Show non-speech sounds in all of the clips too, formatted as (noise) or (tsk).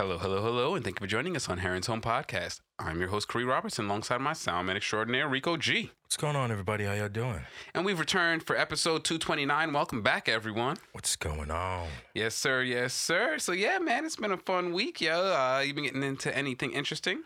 Hello, hello, hello, and thank you for joining us on Heron's Home Podcast. I'm your host, Corey Robertson, alongside my soundman extraordinaire, Rico G. What's going on, everybody? How y'all doing? And we've returned for episode 229. Welcome back, everyone. What's going on? Yes, sir. Yes, sir. So, yeah, man, it's been a fun week, yo. Uh, you been getting into anything interesting?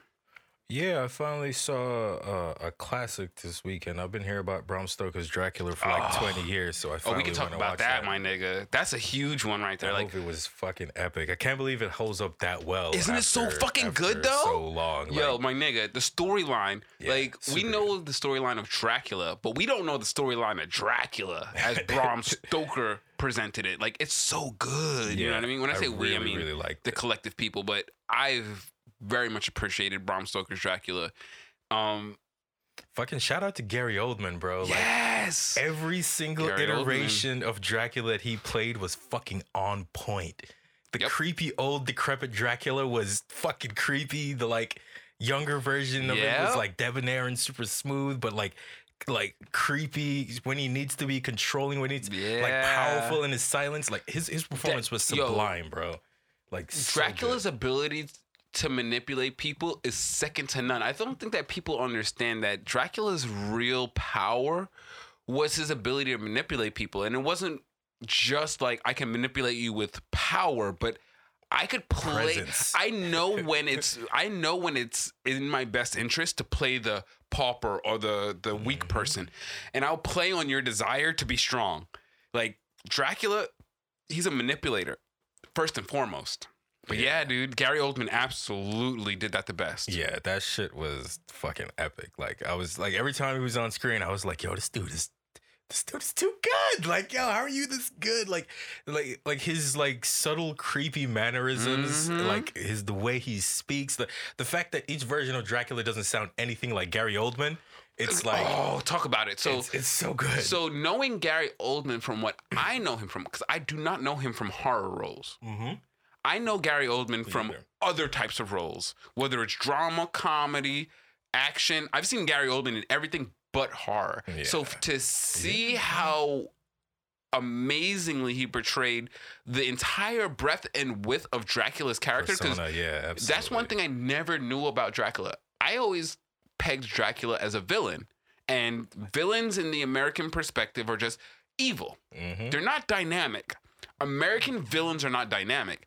Yeah, I finally saw uh, a classic this weekend. I've been hearing about Bram Stoker's Dracula for like 20 years, so I finally Oh, we can talk about watch that, my nigga. That's a huge one right there. I Like, it was fucking epic. I can't believe it holds up that well. Isn't it so after- fucking good, though? So long. Yo, like, my nigga, the storyline. Yeah, like we know the storyline of Dracula, but we don't know the storyline of Dracula as (laughs) Bram Stoker presented it. Like it's so good. You know what I mean? When I I say we, I mean really the it. collective people. But I've very much appreciated Bram Stoker's Dracula. Um, fucking shout out to Gary Oldman, bro. Like, yes. Every single Gary Oldman. iteration of Dracula that he played was fucking on point. The Yep. creepy old decrepit Dracula was fucking creepy. The like younger version of it was like debonair and super smooth, but like like creepy when he needs to be controlling, when he's like powerful in his silence. Like his his performance was yo. sublime, bro. Like Dracula's good. ability to manipulate people is second to none. I don't think that people understand that Dracula's real power was his ability to manipulate people. And it wasn't just like I can manipulate you with power, but I could play Presence. (laughs) I know (laughs) when it's I know when it's in my best interest to play the pauper or the the Mm-hmm. weak person. And I'll play on your desire to be strong. Like Dracula, he's a manipulator first and foremost. But yeah, dude, Gary Oldman absolutely did that the best. Yeah, that shit was fucking epic. Like I was like every time he was on screen, I was like, yo, this dude is this dude is too good. Like, yo, how are you this good? Like like like his like subtle creepy mannerisms, Mhm. like his the way he speaks, the the fact that each version of Dracula doesn't sound anything like Gary Oldman. It's (clears throat) like oh, talk about it. So it's, it's so good. so knowing Gary Oldman from what I know him from, because I do not know him from horror roles. Mhm. I know Gary Oldman from other types of roles, whether it's drama, comedy, action. I've seen Gary Oldman in everything but horror. So to see how amazingly he portrayed the entire breadth and width of Dracula's character, because yeah, absolutely. that's one thing I never knew about Dracula. I always pegged Dracula as a villain, and villains in the American perspective are just evil. Mhm. They're not dynamic. American villains are not dynamic.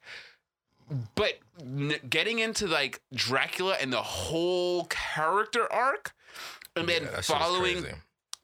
But n- getting into like Dracula and the whole character arc, and Yeah, then following,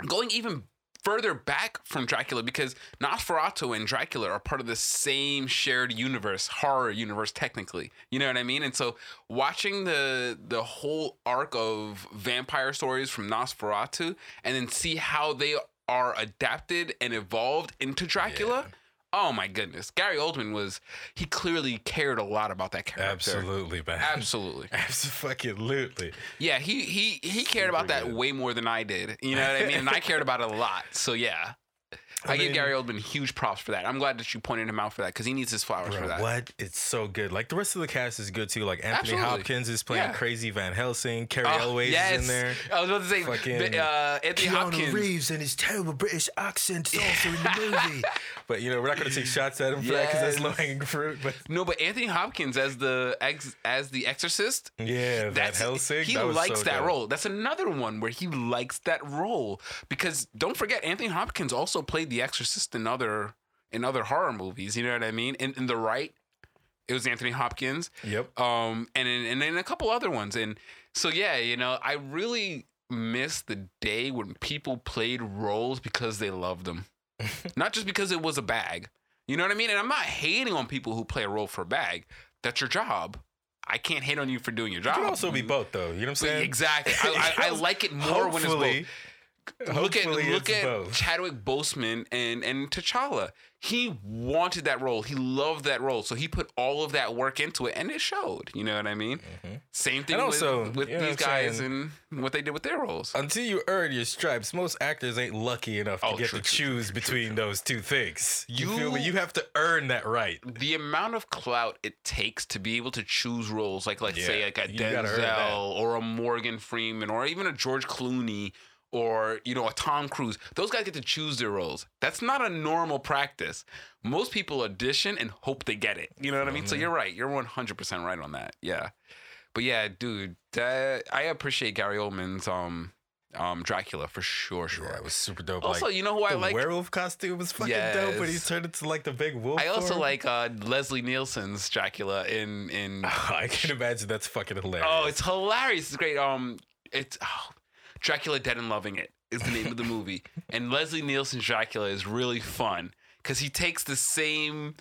going even further back from Dracula because Nosferatu and Dracula are part of the same shared universe, horror universe technically. You know what I mean? And so watching the the whole arc of vampire stories from Nosferatu and then see how they are adapted and evolved into Dracula. Oh my goodness. Gary Oldman was he clearly cared a lot about that character. Absolutely, man. Absolutely. (laughs) Absolutely. Yeah, he he he cared about that good. way more than I did. You know what I mean? And I cared about it a lot. So yeah. I, I give Gary Oldman huge props for that. I'm glad that you pointed him out for that because he needs his flowers for that. what? It's so good. Like the rest of the cast is good too. Like Anthony Absolutely. Hopkins is playing Yeah. crazy Van Helsing. Cary Oh, Elwes yes. is in there. I was about to say, Fucking uh, Anthony Hopkins. Reeves and his terrible British accent is also in the movie. (laughs) but you know, we're not gonna take shots at him for that because that's low hanging fruit. But No, but Anthony Hopkins as the ex, as the Exorcist. yeah, Van Helsing. he that likes so that good. role. That's another one where he likes that role because don't forget Anthony Hopkins also played the Exorcist in other in other horror movies. You know what I mean? In, in the right, it was Anthony Hopkins. Yep. um and in, and in a couple other ones and so yeah you know i really miss the day when people played roles because they loved them (laughs) not just because it was a bag you know what i mean and i'm not hating on people who play a role for a bag that's your job i can't hate on you for doing your It job could also be both though. You know what I'm saying? exactly I, I, I (laughs) like it more when it's both look at look at both. Chadwick Boseman and and T'Challa. He wanted that role. He loved that role, so he put all of that work into it, and it showed. You know what I mean? Same thing Mm-hmm. And also, with, with you know these guys saying? and what they did with their roles. Until you earn your stripes, most actors ain't lucky enough to Oh, get true, to true, choose between those two things. You, feel me? You- You have to earn that right. the amount of clout it takes to be able to choose roles like let's say Yeah, like a you gotta earn that. Denzel or a Morgan Freeman or even a George Clooney or you know a Tom Cruise those guys get to choose their roles that's not a normal practice most people audition and hope they get it you know what I mean so you're right you're 100% right on that yeah but yeah dude that, I appreciate Gary Oldman's um um Dracula for sure sure Yeah, it was super dope. also like, you know who I like? the werewolf costume was fucking dope, but he Yes. turned into like the big wolf. I also form. like uh Leslie Nielsen's Dracula in in (laughs) I can imagine that's fucking hilarious. Oh, it's hilarious. It's great. Um, it's oh, Dracula Dead and Loving It is the name of the movie, (laughs) and Leslie Nielsen's Dracula is really fun because he takes the same.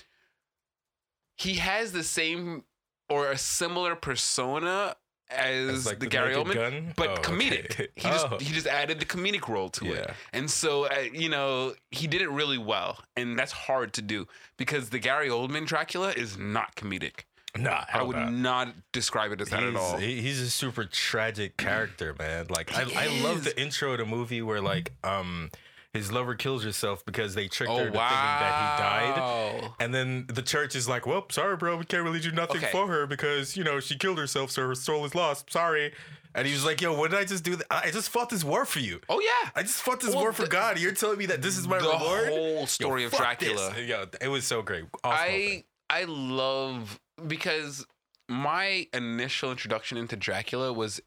He has the same or a similar persona as, As, like, the, the Gary Oldman, Gun? but Oh, okay. comedic. He just Oh. he just added the comedic role to it, and so uh, you know he did it really well, and that's hard to do because the Gary Oldman Dracula is not comedic. Nah, I would nah. not describe it as that he's, at all. he- he's a super tragic character, man. Like I, I love the intro of the movie where like um his lover kills herself because they tricked her Oh into thinking that he died. wow! And then the church is like, "Well, sorry, bro, we can't really do nothing Okay. for her because you know she killed herself, so her soul is lost. Sorry." And he was like, "Yo, what did I just do? I just fought this war for you. Oh yeah, I just fought this Well, war for the- God. You're telling me that this is my the reward." whole story Yo, of fuck this. Dracula. Yo, it was so great. Awesome I I love because my initial introduction into Dracula was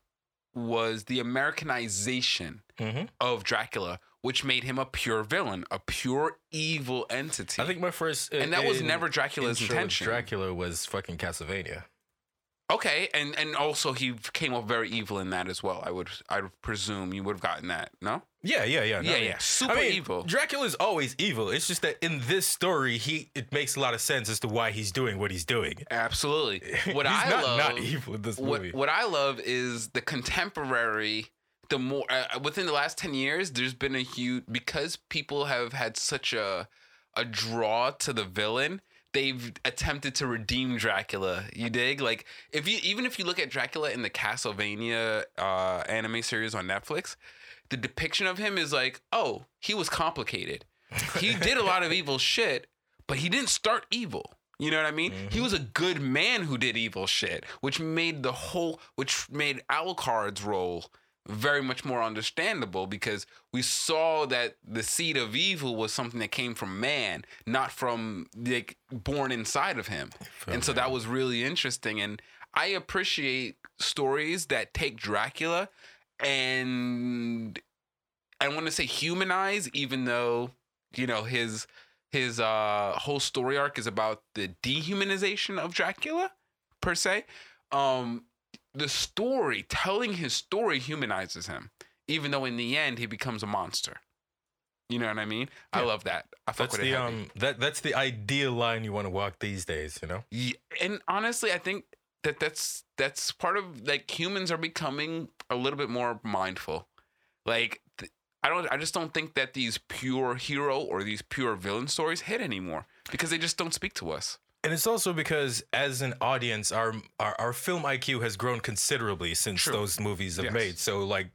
was the Americanization Mhm. of Dracula, which made him a pure villain, a pure evil entity. I think my first uh, and that was never Dracula's intention. Dracula was fucking Castlevania. okay, and and also he came off very evil in that as well. I would I would presume you would have gotten that. No. Yeah, yeah, yeah. no, Yeah, yeah, super I mean, evil. Dracula's always evil. It's just that in this story, he it makes a lot of sense as to why he's doing what he's doing. Absolutely. (laughs) What I not, love not evil in this what movie. what I love is the contemporary. The more uh, within the last ten years, there's been a huge because people have had such a a draw to the villain. They've attempted to redeem Dracula. You dig? Like if you even if you look at Dracula in the Castlevania uh, anime series on Netflix, the depiction of him is like, oh, he was complicated. He did a lot of evil shit, but he didn't start evil. You know what I mean? He mm-hmm. was a good man who did evil shit, which made the whole, which made Alucard's role very much more understandable because we saw that the seed of evil was something that came from man, not from like born inside of him. And so that was really interesting. And I appreciate stories that take Dracula and I want to say humanize, even though you know his his uh whole story arc is about the dehumanization of Dracula per se. Um the story, telling his story humanizes him, even though in the end he becomes a monster. You know what I mean? I love that. I fuck That's with the heavy. um that that's the ideal line you want to walk these days, you know? Yeah, and honestly, I think that that's that's part of like humans are becoming a little bit more mindful. Like th- I don't, I just don't think that these pure hero or these pure villain stories hit anymore because they just don't speak to us. And it's also because as an audience, our our, our film IQ has grown considerably since True. those movies have Yes. made. So like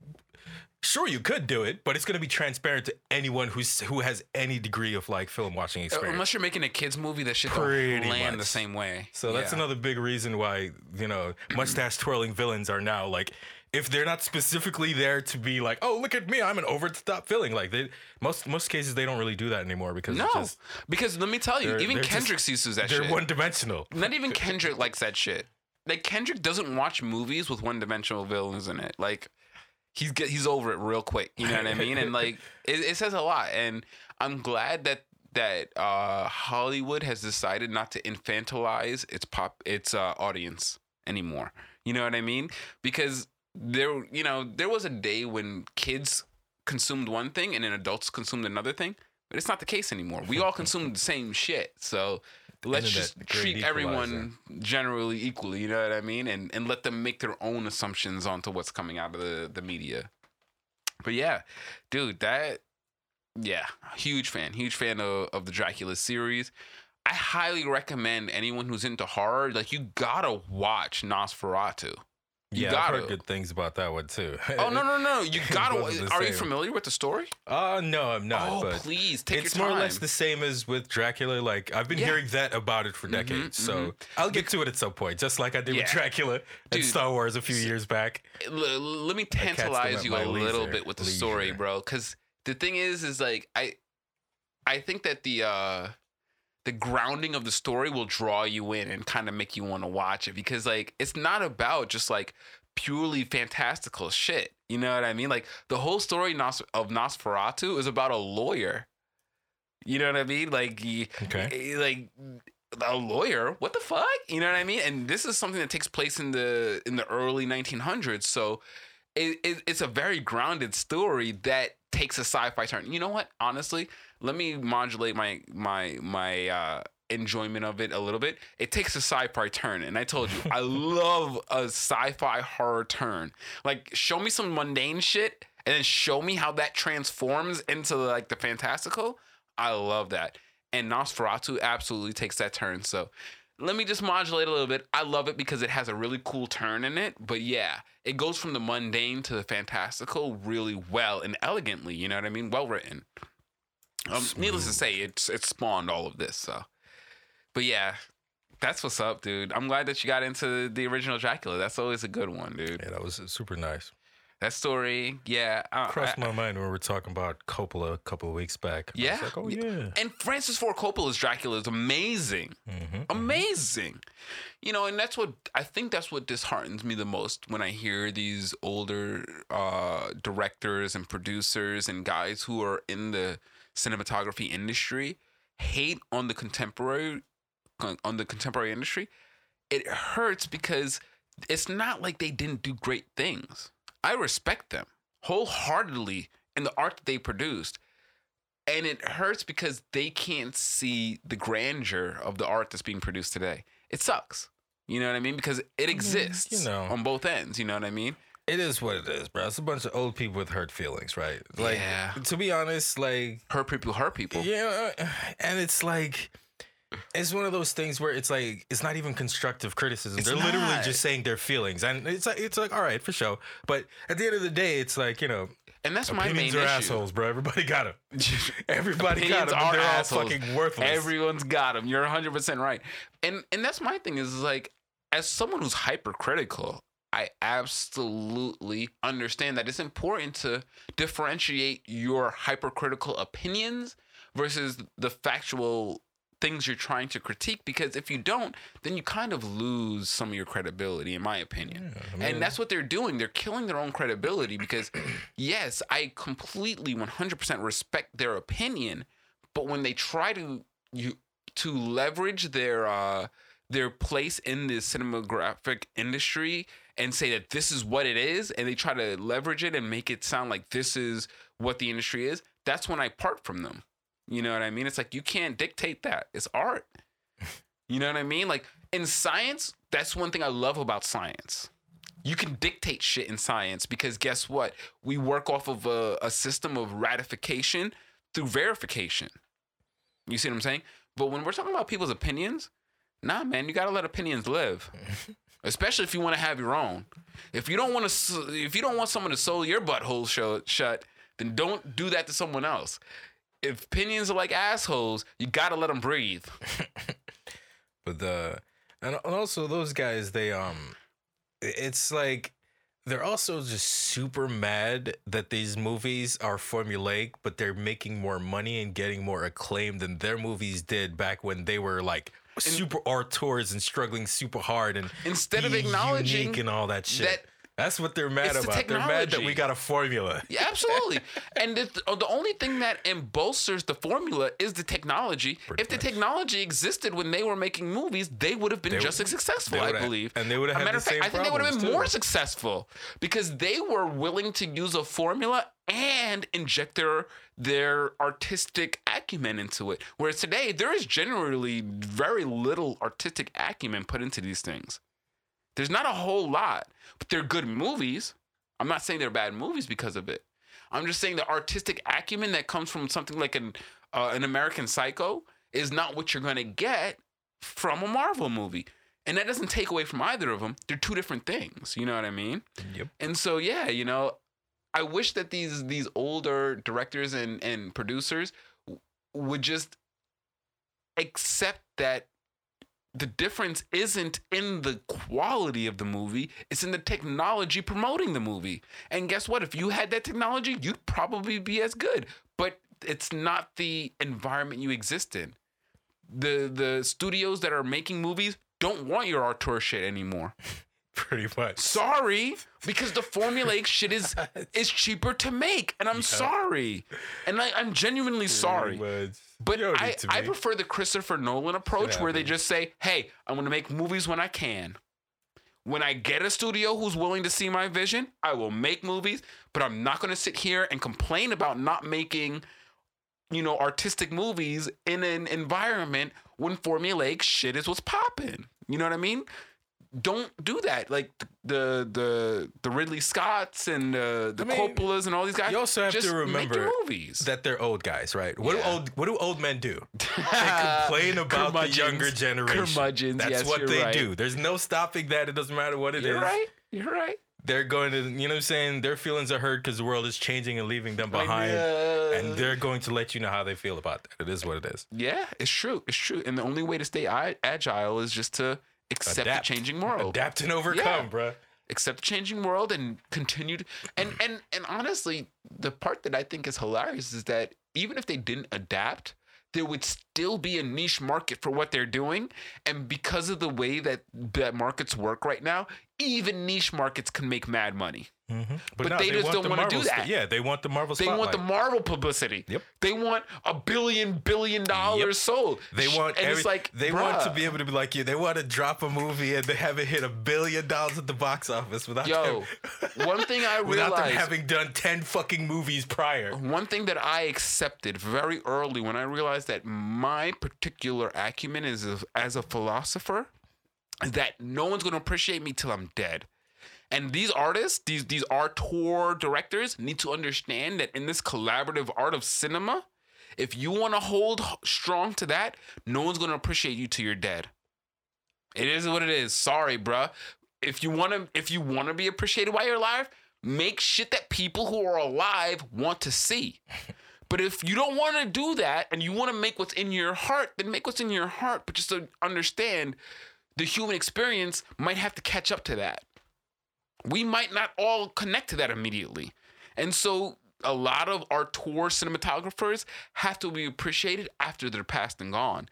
sure you could do it, but it's gonna be transparent to anyone who's who has any degree of like film watching Uh, experience. Unless you're making a kids movie, that shit Pretty don't land the same way. So that's Yeah. another big reason why, you know, (clears throat) mustache twirling villains are now like if they're not specifically there to be like, oh look at me, I'm an over the top villain. Like they most most cases they don't really do that anymore because No, it's just, because let me tell you, even just- Kendrick sees through that they're shit. one dimensional. Not even Kendrick likes that shit. Like Kendrick doesn't watch movies with one-dimensional villains in it. Like he's get, he's over it real quick. You know what I mean? And like (laughs) it, it says a lot. And I'm glad that that uh, Hollywood has decided not to infantilize its pop its uh, audience anymore. You know what I mean? Because there, you know, there was a day when kids consumed one thing and then adults consumed another thing. But it's not the case anymore. We all consume the same shit. So let's just treat everyone generally equally. You know what I mean? And and let them make their own assumptions onto what's coming out of the the media. But yeah, dude, that yeah, huge fan, huge fan of, of the Dracula series. I highly recommend anyone who's into horror, like you gotta watch Nosferatu. You yeah, I've gotta. heard good things about that one too. (laughs) Oh no no no! You (laughs) gotta. Are you familiar with the story? Uh no, I'm not. oh but please take it's your time. more or less the same as with Dracula. Like I've been Yeah. hearing that about it for Mhm, decades. So mhm. I'll get to it at some point, just like I did Yeah. with Dracula and Star Wars a few years back. L- let me tantalize you a little bit with the story, bro. Because the thing is, is like I, I think that the uh, the grounding of the story will draw you in and kind of make you want to watch it because like it's not about just like purely fantastical shit. You know what I mean? Like the whole story Nos- of Nosferatu is about a lawyer. You know what I mean? Like, Okay. like a lawyer. What the fuck? You know what I mean? And this is something that takes place in the in the early 1900s. So it, it, it's a very grounded story that takes a sci-fi turn. You know what? Honestly, let me modulate my my my uh enjoyment of it a little bit. It takes a sci-fi turn, and I told you I (laughs) love a sci-fi horror turn. Like, show me some mundane shit, and then show me how that transforms into like the fantastical. I love that, and Nosferatu absolutely takes that turn. So. Let me just modulate a little bit. I love it because it has a really cool turn in it. But yeah, it goes from the mundane to the fantastical really well and elegantly. You know what I mean? Well written. Um, needless to say, it's it spawned all of this. So, but yeah, that's what's up, dude. I'm glad that you got into the original Dracula. That's always a good one, dude. Yeah, that was super nice. That story, yeah. uh, Crossed I- my mind when we were talking about Coppola a couple of weeks back. Yeah? like, oh yeah. and Francis Ford Coppola's Dracula is amazing. Mhm. amazing you know and that's what i think that's what disheartens me the most when i hear these older uh directors and producers and guys who are in the cinematography industry hate on the contemporary on the contemporary industry it hurts because it's not like they didn't do great things i respect them wholeheartedly in the art that they produced and it hurts because they can't see the grandeur of the art that's being produced today. It sucks. You know what I mean? Because it exists you know. on both ends. You know what I mean? It is what it is, bro. It's a bunch of old people with hurt feelings, right? Like, Yeah. to be honest, like, Hurt people hurt people. yeah, and it's like, it's one of those things where it's like it's not even constructive criticism. It's They're literally just saying their feelings, and it's like it's like all right for sure. But at the end of the day, it's like you know, And that's my main are issue. assholes, bro. Everybody got them. (laughs) Everybody got them. They're all fucking worthless. Everyone's got them. You're 100% right. And and that's my thing is like as someone who's hypercritical, I absolutely understand that it's important to differentiate your hypercritical opinions versus the factual things you're trying to critique because if you don't, then you kind of lose some of your credibility in my opinion. Yeah, I mean- and that's what they're doing. They're killing their own credibility because (clears throat) yes, I completely 100% respect their opinion, but when they try to you to leverage their uh their place in the cinematographic industry and say that this is what it is and they try to leverage it and make it sound like this is what the industry is that's when i part from them. You know what i mean? It's like you can't dictate that. It's art. (laughs) You know what i mean? Like in science that's one thing i love about science. You can dictate shit in science because guess what? We work off of a, a system of ratification through verification. You see what i'm saying? But when we're talking about people's opinions nah man you gotta let opinions live (laughs) especially if you want to have your own. If you don't want to if you don't want someone to sew your butthole show, shut then don't do that to someone else. If opinions are like assholes you gotta let them breathe. (laughs) But the and also those guys, they um, it's like they're also just super mad that these movies are formulaic, but they're making more money and getting more acclaim than their movies did back when they were like super auteurs and struggling super hard and Instead of acknowledging and all that shit. that That's what they're mad it's the about. They're mad that we got a formula. Yeah, absolutely. (laughs) and the, uh, the only thing that bolsters the formula is the technology. Pretty if the technology existed when they were making movies, they would have been They just would- as successful, I believe. and they would've had matter of fact, I think they would have been problems, more successful because they were willing to use a formula and inject their their artistic acumen into it. Whereas today, there is generally very little artistic acumen put into these things. There's not a whole lot, but they're good movies. I'm not saying they're bad movies because of it. I'm just saying the artistic acumen that comes from something like an uh, an American Psycho is not what you're gonna get from a Marvel movie. And that doesn't take away from either of them. They're two different things. You know what I mean? Yep. And so yeah, you know, I wish that these these older directors and and producers would just accept that the difference isn't in the quality of the movie, it's in the technology promoting the movie. And guess what? If you had that technology, you'd probably be as good. But it's not the environment you exist in. The the studios that are making movies don't want your auteur shit anymore. (laughs) Pretty much. Sorry, because the formulaic (laughs) shit is is cheaper to make, and I'm sorry, and I, I'm genuinely sorry. Much. But I, I prefer the Christopher Nolan approach where they just say, hey, I'm going to make movies when I can. When I get a studio who's willing to see my vision, I will make movies, but I'm not going to sit here and complain about not making, you know, artistic movies in an environment when formulaic shit is what's popping. You know what I mean? Don't do that. Like the the the Ridley Scotts and uh, the I mean, Coppolas and all these guys. you also have to remember movies. that they're old guys, right? What Yeah. do old what do old men do? (laughs) They complain about the younger generation. Curmudgeons, That's yes, what they right. do. There's no stopping that. It doesn't matter what it is. You're right. You're right. They're going to, you know what I'm saying? Their feelings are hurt because the world is changing and leaving them behind. uh, And they're going to let you know how they feel about that. It is what it is. yeah, it's true. It's true. And the only way to stay agile is just to accept Adapt. the changing world. Adapt and overcome, Yeah. bruh. Accept the changing world and continued and and and honestly, the part that I think is hilarious is that even if they didn't adapt, there would still be a niche market for what they're doing. And because of the way that that markets work right now, even niche markets can make mad money. Mm-hmm. But they just don't the wanna do that. yeah, they want the Marvel They spotlight. want the Marvel publicity. Yep. They want a billion billion dollars sold. They want and every, it's like they want to be able to be like you. They want to drop a movie and they haven't hit a billion dollars at the box office without Yo, them, (laughs) one thing I (laughs) without them having done ten fucking movies prior. one thing that I accepted very early when I realized that my particular acumen is as, as a philosopher is that no one's going to appreciate me till I'm dead. And these artists, these these auteur directors need to understand that in this collaborative art of cinema, if you want to hold strong to that, no one's going to appreciate you till you're dead. It is what it is. Sorry, bruh. If you want to if you want to be appreciated while you're alive, make shit that people who are alive want to see. (laughs) But if you don't want to do that and you want to make what's in your heart, then make what's in your heart. But just to understand, the human experience might have to catch up to that. We might not all connect to that immediately. And so a lot of auteur cinematographers have to be appreciated after they're past and gone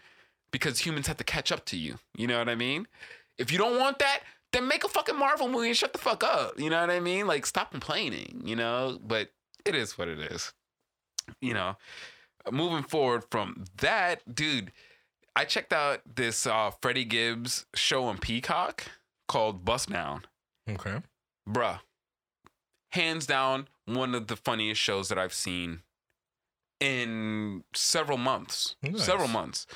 because humans have to catch up to you. You know what I mean? If you don't want that, then make a fucking Marvel movie and shut the fuck up. You know what I mean? Like stop complaining, you know? But it is what it is. You know, moving forward from that, dude, I checked out this uh Freddie Gibbs show on Peacock called Bust Down. Okay. Bruh. Hands down, one of the funniest shows that I've seen in several months. Nice. Several months.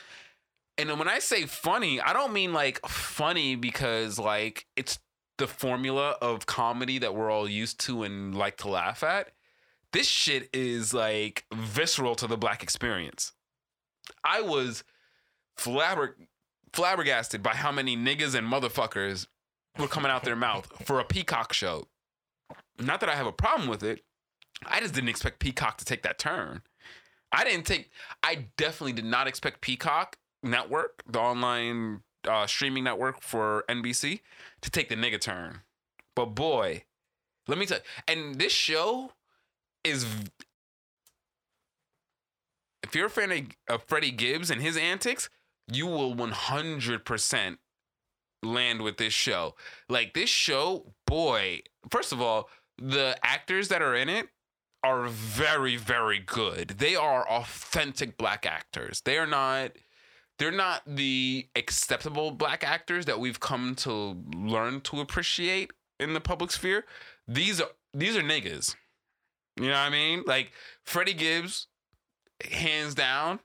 And when I say funny, I don't mean like funny because like it's the formula of comedy that we're all used to and like to laugh at. This shit is like visceral to the black experience. I was flabber- flabbergasted by how many niggas and motherfuckers were coming out their mouth for a Peacock show. Not that I have a problem with it. I just didn't expect Peacock to take that turn. I didn't take. I definitely did not expect Peacock Network, the online uh, streaming network for NBC, to take the nigga turn. But boy, let me tell. you, And this show is. If you're a fan of, of Freddie Gibbs and his antics, you will 100% land with this show. Like this show, boy. First of all, the actors that are in it are very very good. They are authentic black actors. They are not they're not the acceptable black actors that we've come to learn to appreciate in the public sphere. These are these are niggas. You know what I mean? Like Freddie Gibbs, hands down,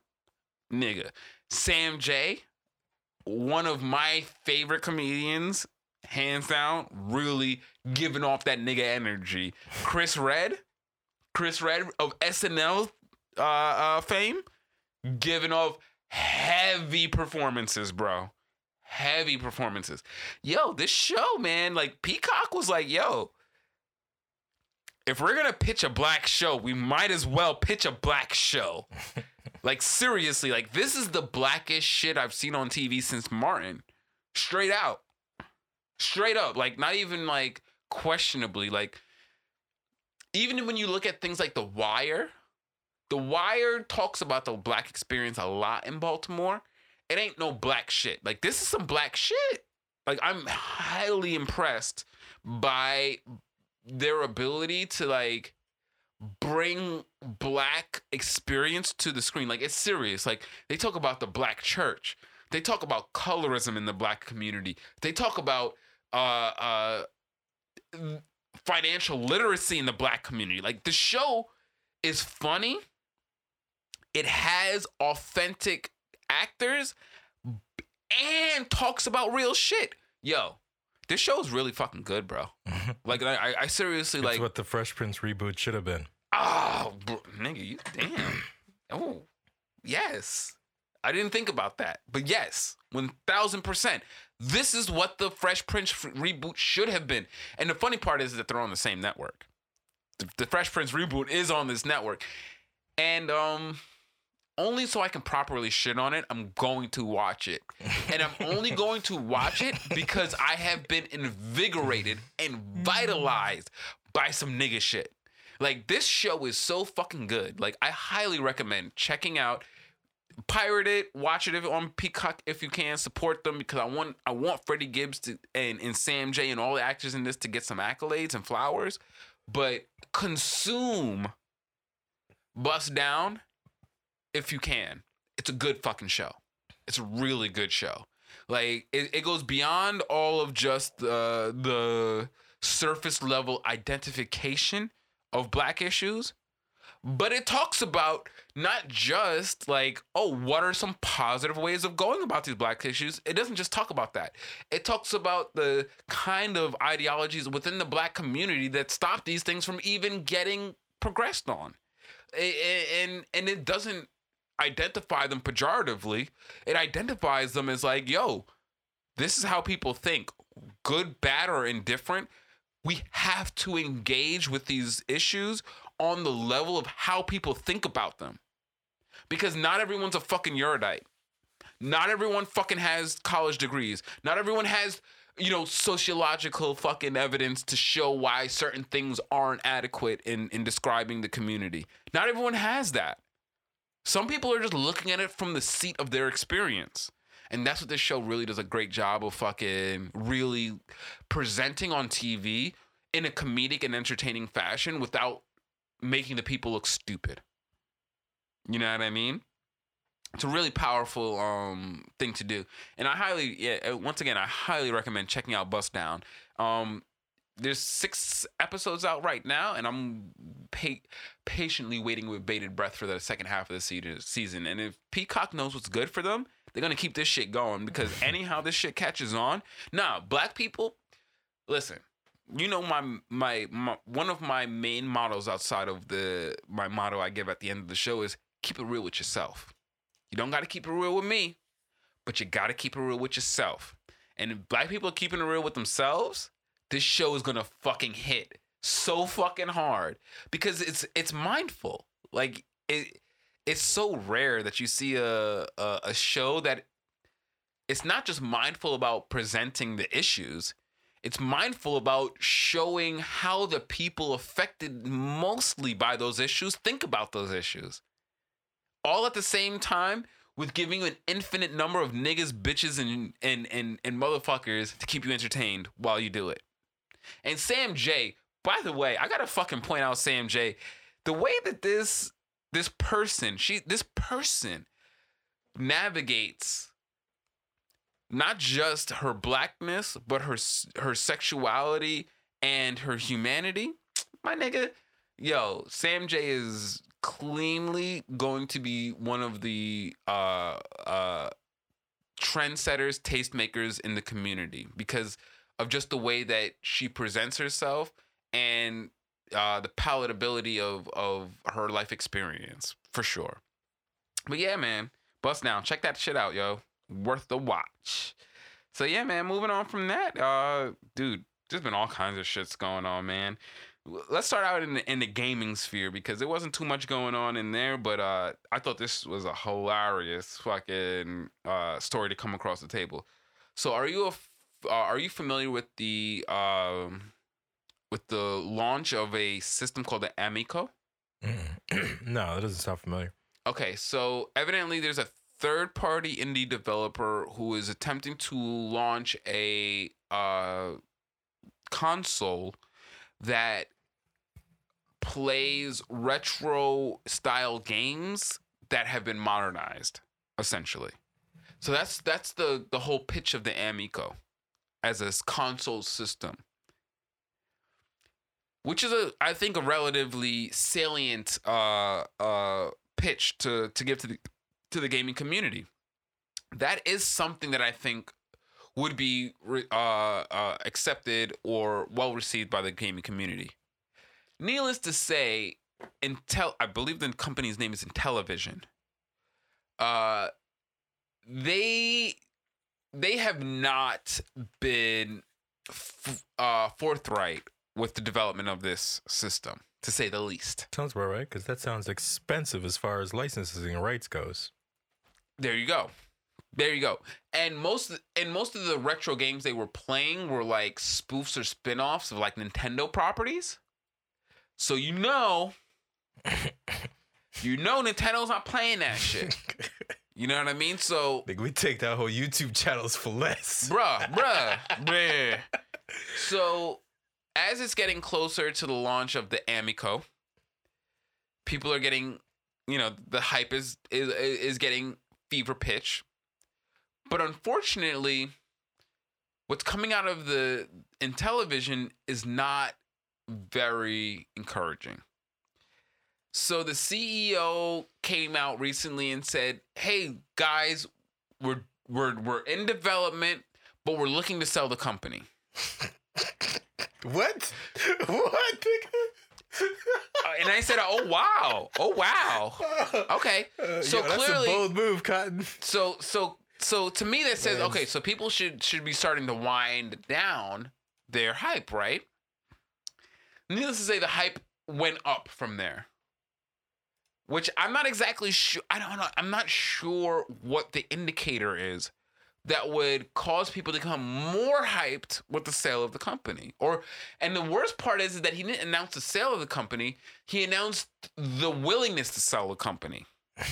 nigga. Sam Jay, one of my favorite comedians, hands down, really giving off that nigga energy. Chris Redd, Chris Redd of SNL uh, uh, fame, giving off heavy performances, bro. Heavy performances. Yo, this show, man, like Peacock was like, yo, if we're gonna pitch a black show, we might as well pitch a black show. (laughs) like seriously, like this is the blackest shit I've seen on TV since Martin. Straight out. Straight up. Like not even like questionably. Like even when you look at things like The Wire, The Wire talks about the black experience a lot in Baltimore. It ain't no black shit. Like this is some black shit. Like I'm highly impressed by their ability to like bring black experience to the screen. Like it's serious. Like they talk about the black church. They talk about colorism in the black community. They talk about uh uh financial literacy in the black community. Like the show is funny. It has authentic actors and talks about real shit. Yo, this show is really fucking good, bro. (laughs) Like I, I seriously It's like. what the Fresh Prince reboot should have been. Oh, bro, nigga, you damn. Oh, yes. I didn't think about that, but yes, one thousand percent. This is what the Fresh Prince reboot should have been. And the funny part is that they're on the same network. The, the Fresh Prince reboot is on this network, and um, only so I can properly shit on it, I'm going to watch it, and I'm only (laughs) going to watch it because I have been invigorated and vitalized by some nigga shit. Like this show is so fucking good. Like I highly recommend checking out pirate it, watch it if on Peacock if you can. Support them because I want I want Freddie Gibbs to and, and Sam Jay and all the actors in this to get some accolades and flowers. But consume Bust Down if you can. It's a good fucking show. It's a really good show. Like it, it goes beyond all of just the the surface level identification of black issues but it talks about not just like oh what are some positive ways of going about these black issues? It doesn't just talk about that. It talks about the kind of ideologies within the black community that stop these things from even getting progressed on. And and it doesn't identify them pejoratively. It identifies them as like yo this is how people think good bad or indifferent we have to engage with these issues on the level of how people think about them. Because not everyone's a fucking erudite. Not everyone fucking has college degrees. Not everyone has, you know, sociological fucking evidence to show why certain things aren't adequate in, in describing the community. Not everyone has that. Some people are just looking at it from the seat of their experience. And that's what this show really does a great job of fucking really presenting on TV in a comedic and entertaining fashion without making the people look stupid. You know what I mean? It's a really powerful um thing to do. And I highly yeah, uh, once again I highly recommend checking out Bust Down. Um there's six episodes out right now, and I'm pa- patiently waiting with bated breath for the second half of the season. And if Peacock knows what's good for them, they're gonna keep this shit going because (laughs) anyhow this shit catches on. Now, black people, listen. You know my, my my one of my main models outside of the my motto I give at the end of the show is keep it real with yourself. You don't got to keep it real with me, but you got to keep it real with yourself. And if black people are keeping it real with themselves, this show is gonna fucking hit so fucking hard because it's it's mindful. Like it, it's so rare that you see a, a a show that it's not just mindful about presenting the issues. It's mindful about showing how the people affected mostly by those issues think about those issues. All at the same time with giving you an infinite number of niggas, bitches, and and and, and motherfuckers to keep you entertained while you do it. And Sam Jay, by the way, I gotta fucking point out Sam Jay. The way that this this person, she this person navigates not just her blackness, but her her sexuality and her humanity. (tsk) My nigga, yo, Sam Jay is cleanly going to be one of the uh uh trendsetters, tastemakers in the community because of just the way that she presents herself and uh, the palatability of of her life experience for sure. But yeah, man, bust down. Check that shit out, yo. Worth the watch. So yeah, man. Moving on from that, uh, dude, there's been all kinds of shits going on, man. Let's start out in the, in the gaming sphere because there wasn't too much going on in there, but uh, I thought this was a hilarious fucking uh, story to come across the table. So, are you a uh, are you familiar with the um with the launch of a system called the Amico? Mm. (clears throat) no, that doesn't sound familiar. Okay, so evidently there's a third party indie developer who is attempting to launch a uh, console that plays retro style games that have been modernized essentially. So that's that's the the whole pitch of the Amico as a console system. Which is a I think a relatively salient uh uh pitch to to give to the to the gaming community. That is something that I think would be uh, uh, accepted or well received by the gaming community. Needless to say, Intel, I believe the company's name is Intellivision. Uh, they they have not been f- uh, forthright with the development of this system, to say the least. Sounds about right, because that sounds expensive as far as licensing and rights goes. There you go. There you go. And most and most of the retro games they were playing were like spoofs or spin-offs of like Nintendo properties. So you know (laughs) you know Nintendo's not playing that shit. You know what I mean? So Like we take that whole YouTube channels for less. bruh, bruh, bruh. (laughs) So as it's getting closer to the launch of the Amico, people are getting, you know, the hype is is is getting fever pitch. But unfortunately, what's coming out of the Intellivision is not very encouraging. So the CEO came out recently and said, "Hey guys, we're we're we're in development, but we're looking to sell the company." (laughs) What? (laughs) What? Uh, and I said, "Oh wow, oh wow, (laughs) okay." Uh, So yo, clearly- bold move, Cotton. So so so to me that says Man. okay, so people should should be starting to wind down their hype, right? Needless to say, the hype went up from there. Which I'm not exactly sure. I don't know. I'm not sure what the indicator is that would cause people to become more hyped with the sale of the company. Or and the worst part is, is that he didn't announce the sale of the company. He announced the willingness to sell the company. (laughs)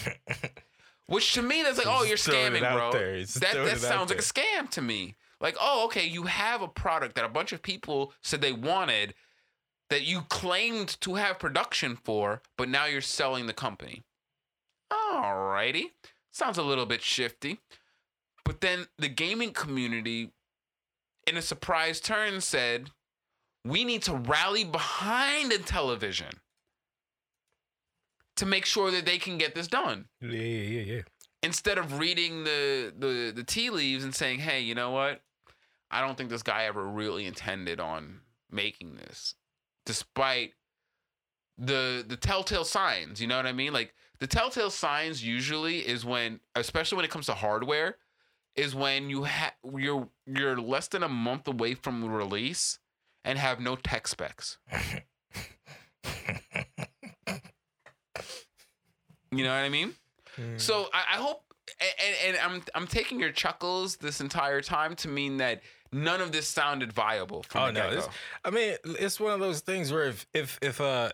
Which to me, that's like, oh, you're scamming, bro. That that sounds like a scam to me. Like, oh, okay, you have a product that a bunch of people said they wanted, that you claimed to have production for, but now you're selling the company. Alrighty, sounds a little bit shifty. But then the gaming community, in a surprise turn, said, we need to rally behind Intellivision to make sure that they can get this done Yeah, yeah, yeah, yeah. instead of reading the, the the tea leaves and saying, "Hey, you know what? I don't think this guy ever really intended on making this," despite the the telltale signs. You know what I mean? Like the telltale signs usually is when, especially when it comes to hardware, is when you have you're you're less than a month away from release and have no tech specs. You know what I mean? Mm. So I, I hope, and, and I'm I'm taking your chuckles this entire time to mean that none of this sounded viable. From Oh no! get-go. I mean, it's one of those things where if if if uh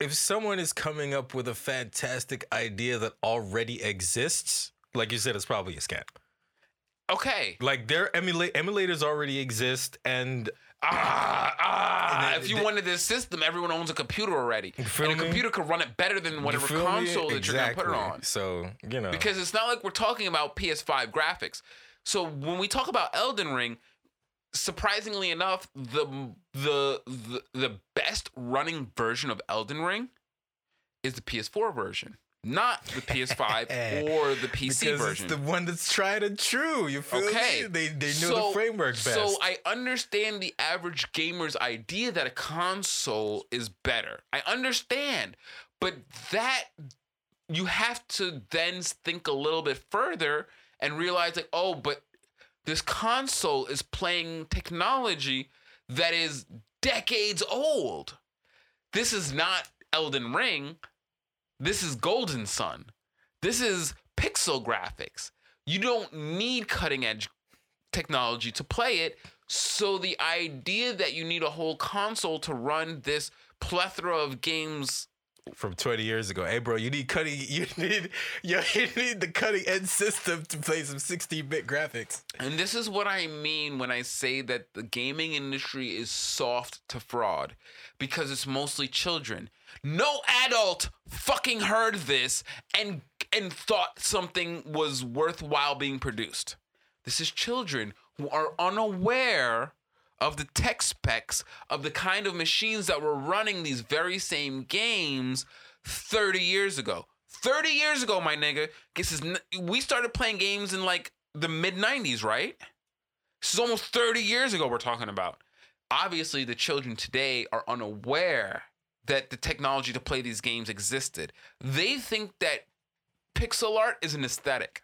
if someone is coming up with a fantastic idea that already exists, like you said, it's probably a scam. Okay. Like their emulate emulators already exist, and Ah, ah. And then- If you the- wanted this system, everyone owns a computer already, and a computer could run it better than whatever console that you're gonna put it on. So you know, Because it's not like we're talking about PS5 graphics. So when we talk about Elden Ring, surprisingly enough, the the the, the best running version of Elden Ring is the PS4 version. Not the PS5 (laughs) eh. or the PC because version. it's the one that's tried and true. You feel Okay. me? They they know So- the framework best. So I understand the average gamer's idea that a console is better. I understand. But that you have to then think a little bit further and realize like, oh, but this console is playing technology that is decades old. This is not Elden Ring. This is Golden Sun. This is pixel graphics. You don't need cutting edge technology to play it. So the idea that you need a whole console to run this plethora of games from 20 years ago. Hey, bro, you need cutting. (laughs) You need (laughs) you need the cutting edge system to play some 16-bit graphics. And this is what I mean when I say that the gaming industry is soft to fraud because it's mostly children. No adult fucking heard this and and thought something was worthwhile being produced. This is children who are unaware of the tech specs of the kind of machines that were running these very same games 30 years ago. 30 years ago, my nigga. This is we started playing games in like the mid 90s, right? This is almost 30 years ago we're talking about. Obviously, the children today are unaware that the technology to play these games existed. They think that pixel art is an aesthetic.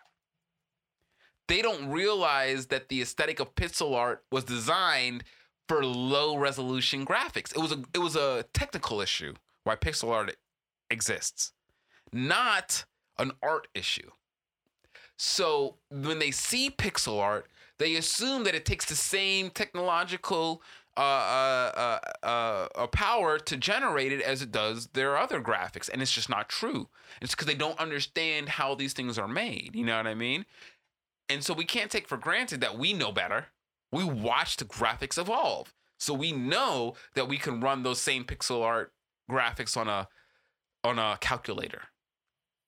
They don't realize that the aesthetic of pixel art was designed for low resolution graphics. It was a it was a technical issue why pixel art exists, not an art issue. So when they see pixel art, they assume that it takes the same technological uh, uh, uh, uh, power to generate it as it does their other graphics, and it's just not true. It's because they don't understand how these things are made. You know what I mean? And so we can't take for granted that we know better. We watch the graphics evolve, so we know that we can run those same pixel art graphics on a on a calculator.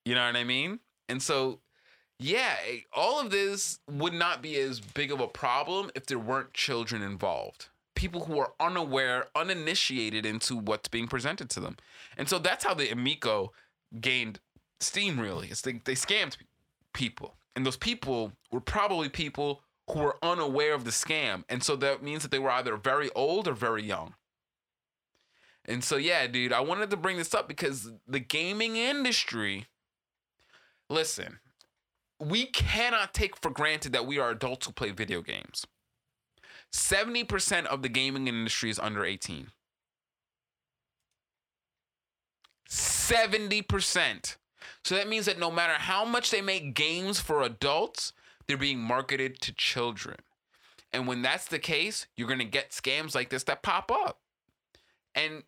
You know what I mean? And so yeah, all of this would not be as big of a problem if there weren't children involved. People who are unaware, uninitiated into what's being presented to them. And so that's how the Amico gained steam, really. It's they, they scammed people. And those people were probably people who were unaware of the scam. And so that means that they were either very old or very young. And so, yeah, dude, I wanted to bring this up because the gaming industry, listen, we cannot take for granted that we are adults who play video games. 70% of the gaming industry is under 18. 70%. So that means that no matter how much they make games for adults, they're being marketed to children. And when that's the case, you're going to get scams like this that pop up. And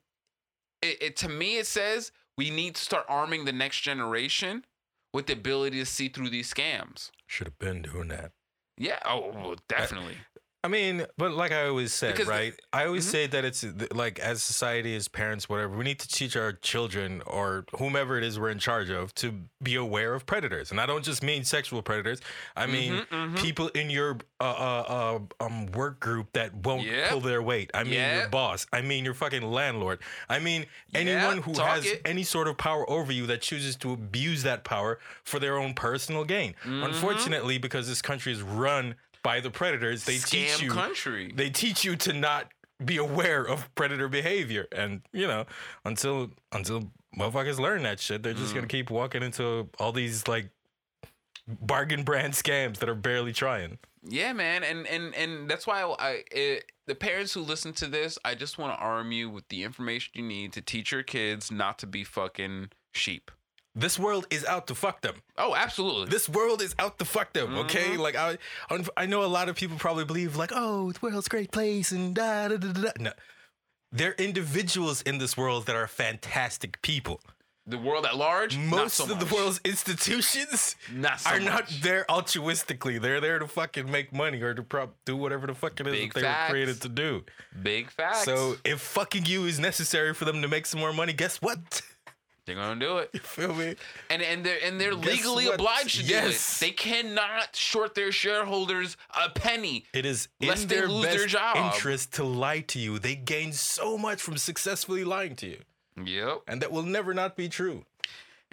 it, it to me it says we need to start arming the next generation with the ability to see through these scams. Should have been doing that. Yeah, oh, definitely. I mean, but like I always said, Because the- right? I always Mhm. say that it's like as society, as parents, whatever, we need to teach our children or whomever it is we're in charge of to be aware of predators. And I don't just mean sexual predators. I mean Mhm, mhm. people in your uh, uh, uh, um work group that won't Yep. pull their weight. I mean your boss. I mean your fucking landlord. I mean anyone who has it. any sort of power over you that chooses to abuse that power for their own personal gain. Mm-hmm. Unfortunately, because this country is run by the predators, they Scam teach you country. they teach you to not be aware of predator behavior and you know until until motherfuckers learn that shit they're just Mm. gonna keep walking into all these like bargain brand scams that are barely trying Yeah, man, and and and that's why I, it, the parents who listen to this, I just want to arm you with the information you need to teach your kids not to be fucking sheep. This world is out to fuck them Oh, absolutely. this world is out to fuck them Mm-hmm. okay like I, I know a lot of people probably believe like oh the world's a great place and da da da da no they're individuals in this world that are fantastic people the world at large, most so of the world's institutions (laughs) Not so are not there altruistically. They're there to fucking make money or to prop do whatever the fuck it is Big that they facts. were created to do. big facts. So if fucking you is necessary for them to make some more money, guess what? (laughs) they're gonna do it, (laughs) You feel me? and and they're and they're Guess legally what? obliged to Yes. do it. They cannot short their shareholders a penny. It is Lest in they their lose best their job. interest to lie to you. They gain so much from successfully lying to you, Yep. and that will never not be true.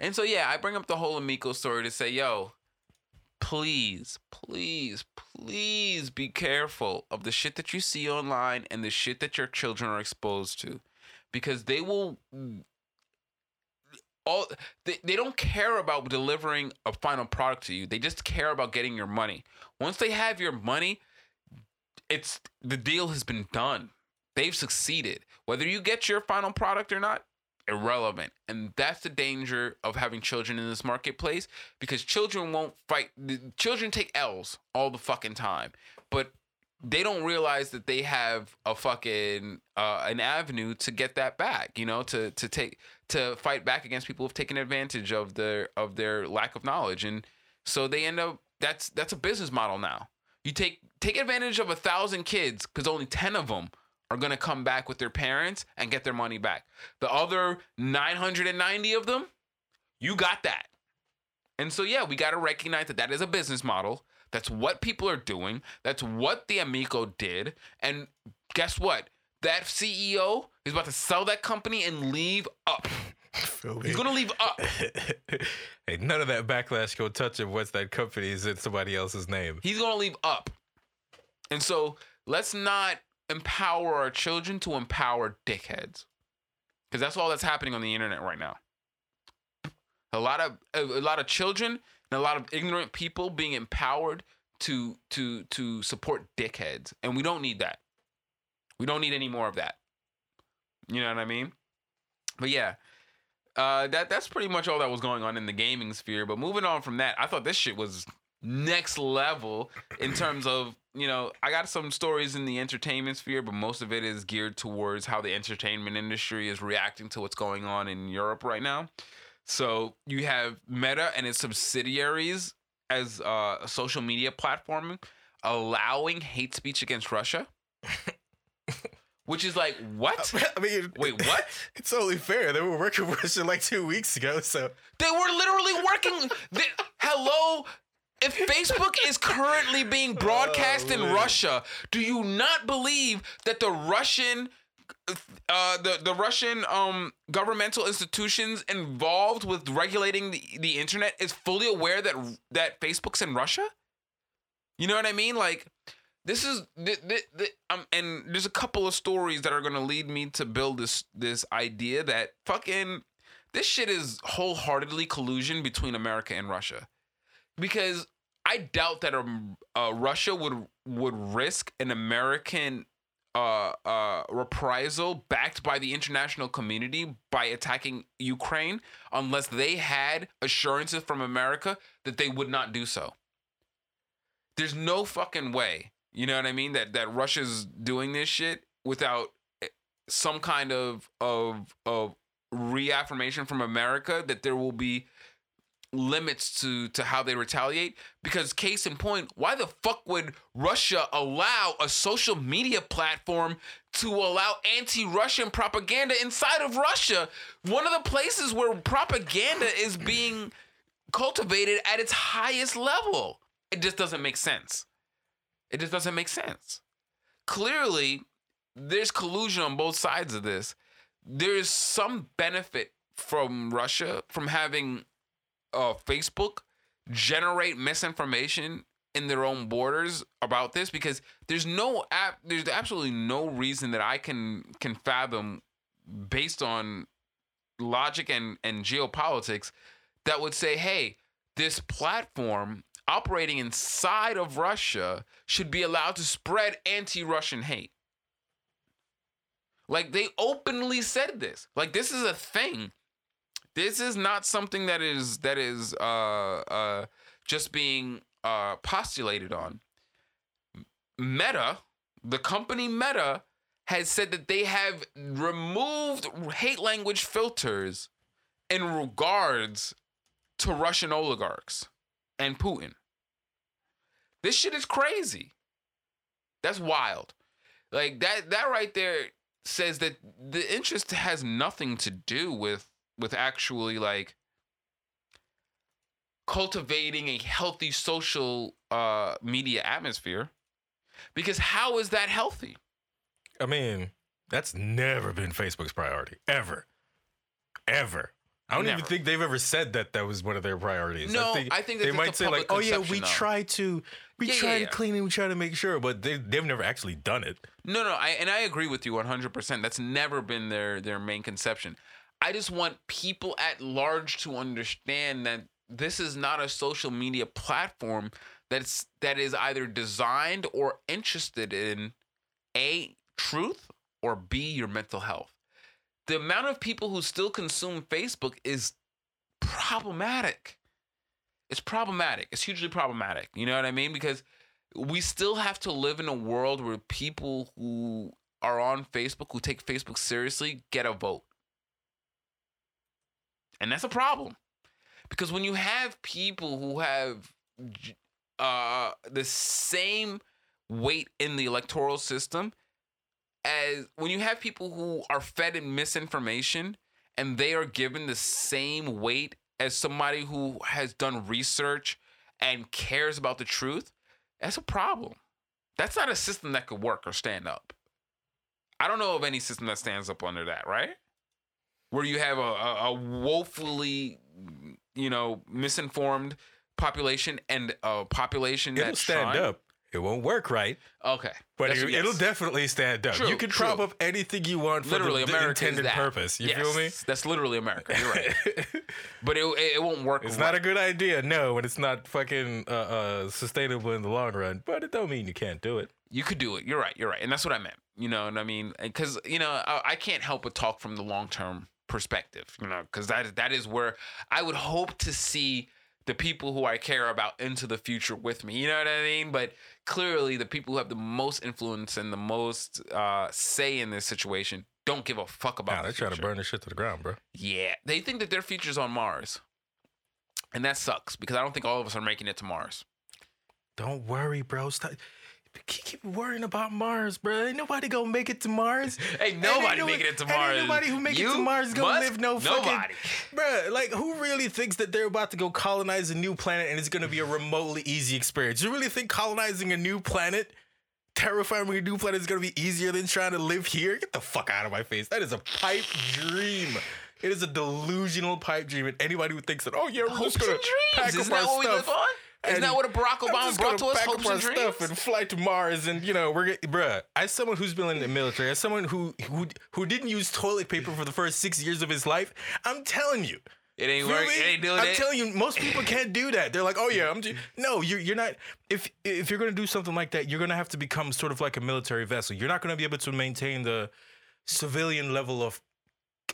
And so yeah, I bring up the whole Amico story to say, yo, please, please, please be careful of the shit that you see online and the shit that your children are exposed to. Because they will all they, they don't care about delivering a final product to you. They just care about getting your money. Once they have your money, it's the deal has been done. They've succeeded. Whether you get your final product or not, irrelevant. And that's the danger of having children in this marketplace because children won't fight. Children take L's all the fucking time, but they don't realize that they have a fucking uh, an avenue to get that back. You know, to to take to fight back against people who've taken advantage of their of their lack of knowledge, and so they end up. That's that's a business model now. You take take advantage of a thousand kids because only ten of them are gonna come back with their parents and get their money back. The other 990 of them, you got that. And so yeah, we got to recognize that that is a business model. That's what people are doing. That's what the Amico did. And guess what? That CEO is about to sell that company and leave up. (laughs) Feel? He's gonna leave up. (laughs) hey, none of that backlash go touch him once that company is in somebody else's name. He's gonna leave up. And so let's not empower our children to empower dickheads. Because that's all that's happening on the internet right now. A lot of a lot of children and a lot of ignorant people being empowered to to to support dickheads. And we don't need that. We don't need any more of that. You know what I mean? But yeah. Uh, that that's pretty much all that was going on in the gaming sphere. But moving on from that, I thought this shit was next level in terms of you know I got some stories in the entertainment sphere, but most of it is geared towards how the entertainment industry is reacting to what's going on in Europe right now. So you have Meta and its subsidiaries as uh, a social media platform allowing hate speech against Russia, (laughs) which is like what? I mean, Wait, what? (laughs) It's only fair. They were working with Russia like two weeks ago, so They were literally working. (laughs) They, hello. If Facebook is currently being broadcast Oh, in. Russia, do you not believe that the Russian, uh, the the Russian um governmental institutions involved with regulating the, the internet is fully aware that that Facebook's in Russia? You know what I mean? Like this is the, the, the, um, and there's a couple of stories that are gonna lead me to build this this idea that fucking this shit is wholeheartedly collusion between America and Russia, because I doubt that um, uh, Russia would would risk an American uh, uh, reprisal backed by the international community by attacking Ukraine unless they had assurances from America that they would not do so. There's no fucking way, you know what I mean, that that Russia's doing this shit without eh, some kind of of of reaffirmation from America that there will be limits to to how they retaliate? Because case in point why the fuck would russia allow a social media platform to allow anti-russian propaganda inside of russia? One of the places where propaganda is being cultivated at its highest level. It just doesn't make sense. It just doesn't make sense. Clearly there's collusion on both sides of this. There's some benefit from russia from having uh, Facebook generate misinformation in their own borders about this? Because there's no app there's absolutely no reason that I can can fathom based on logic and and geopolitics that would say hey this platform operating inside of Russia should be allowed to spread anti-Russian hate. Like they openly said this. Like this is a thing this is not something that is that is uh uh just being uh postulated on. Meta the company meta has said that they have removed hate language filters in regards to russian oligarchs and putin. This shit is crazy. That's wild. Like that that right there says that the interest has nothing to do with with actually like cultivating a healthy social uh media atmosphere because how is that healthy I mean, that's never been Facebook's priority ever, ever. I don't Never. even think they've ever said that that was one of their priorities. No, I think, I think they might say like, "Oh yeah, we though. try to, we Yeah, try yeah, to clean it, we try to make sure," but they they've never actually done it. No, no, I and I agree with you 100%. That's never been their their main conception. I just want people at large to understand that this is not a social media platform that's that is either designed or interested in a truth or b your mental health. The amount of people who still consume Facebook is problematic. It's problematic. It's hugely problematic. You know what I mean? Because we still have to live in a world where people who are on Facebook, who take Facebook seriously, get a vote. And that's a problem. Because when you have people who have uh, the same weight in the electoral system as when you have people who are fed in misinformation and they are given the same weight as somebody who has done research and cares about the truth, that's a problem. That's not a system that could work or stand up. I don't know of any system that stands up under that, right? Where you have a, a, woefully, you know, misinformed population and a population It'll that's stand trying- up. It won't work right, Okay, but That's- it, yes. it'll definitely stand up. True, you can prop up anything you want for literally the, the intended purpose. You feel me? That's literally America. You're right, (laughs) but it, it, won't work. It's right. not a good idea, no, and it's not fucking uh, uh, sustainable in the long run. But it don't mean you can't do it. You could do it. You're right. You're right. And that's what I meant. You know, and I mean, because you know, I, I can't help but talk from the long term perspective. You know, because that that is where I would hope to see the people who I care about into the future with me. You know what I mean? But clearly, the people who have the most influence and the most uh, say in this situation don't give a fuck about. Nah, the they're trying to burn this shit to the ground, bro. Yeah, they think that their future's on Mars, and that sucks because I don't think all of us are making it to Mars. Don't worry, bro. Stop. Keep keep worrying about Mars, bro. Ain't nobody gonna make it to Mars. (laughs) Ain't Ain't nobody no- making it to Mars. ain't nobody who make it to Mars gonna live no fucking. Nobody. Bruh, like who really thinks that they're about to go colonize a new planet and it's gonna be a remotely easy experience? You really think colonizing a new planet, terrifying a new planet is gonna be easier than trying to live here? Get the fuck out of my face. That is a pipe dream. It is a delusional pipe dream, and anybody who thinks that, oh yeah, we're Hopes just gonna pack up that our what we live stuff on? Isn't that what a Barack Obama brought gonna us? pack Hopes up and our dreams. stuff and fly to Mars, and you know we're bruh. As someone who's been in the military, as someone who who who didn't use toilet paper for the first six years of his life, I'm telling you, It ain't Feel work. It ain't doing I'm it. telling you, most people can't do that. They're like, oh yeah, I'm. Just, no, you're you're not. If if you're gonna do something like that, you're gonna have to become sort of like a military vessel. You're not gonna be able to maintain the civilian level of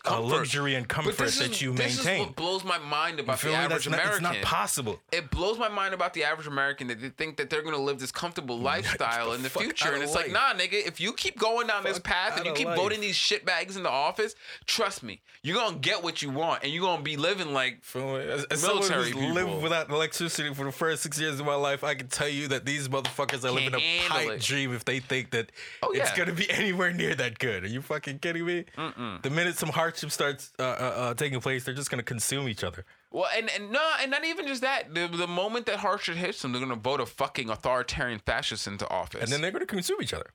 Comfort. luxury and comfort that you this is maintain. what blows my mind about the average not, it's American. not possible. it blows my mind about the average American that they think that they're gonna live this comfortable lifestyle the in the future, and it's like, nah, nigga. If you keep going down this path and you keep life. voting these shitbags in the office, trust me, you're gonna get what you want, and you're gonna be living like? As, as Military people. lived without electricity for the first six years of my life, I can tell you that these motherfuckers are living a pipe it. dream if they think that Oh, it's gonna be (laughs) anywhere near that good. Are you fucking kidding me? Mm-mm. The minute some hardship starts uh, uh, uh, taking place, they're just gonna consume each other. Well, and, and no, and not even just that. The, the moment that hardship hits them, they're gonna vote a fucking authoritarian fascist into office. And then they're gonna consume each other.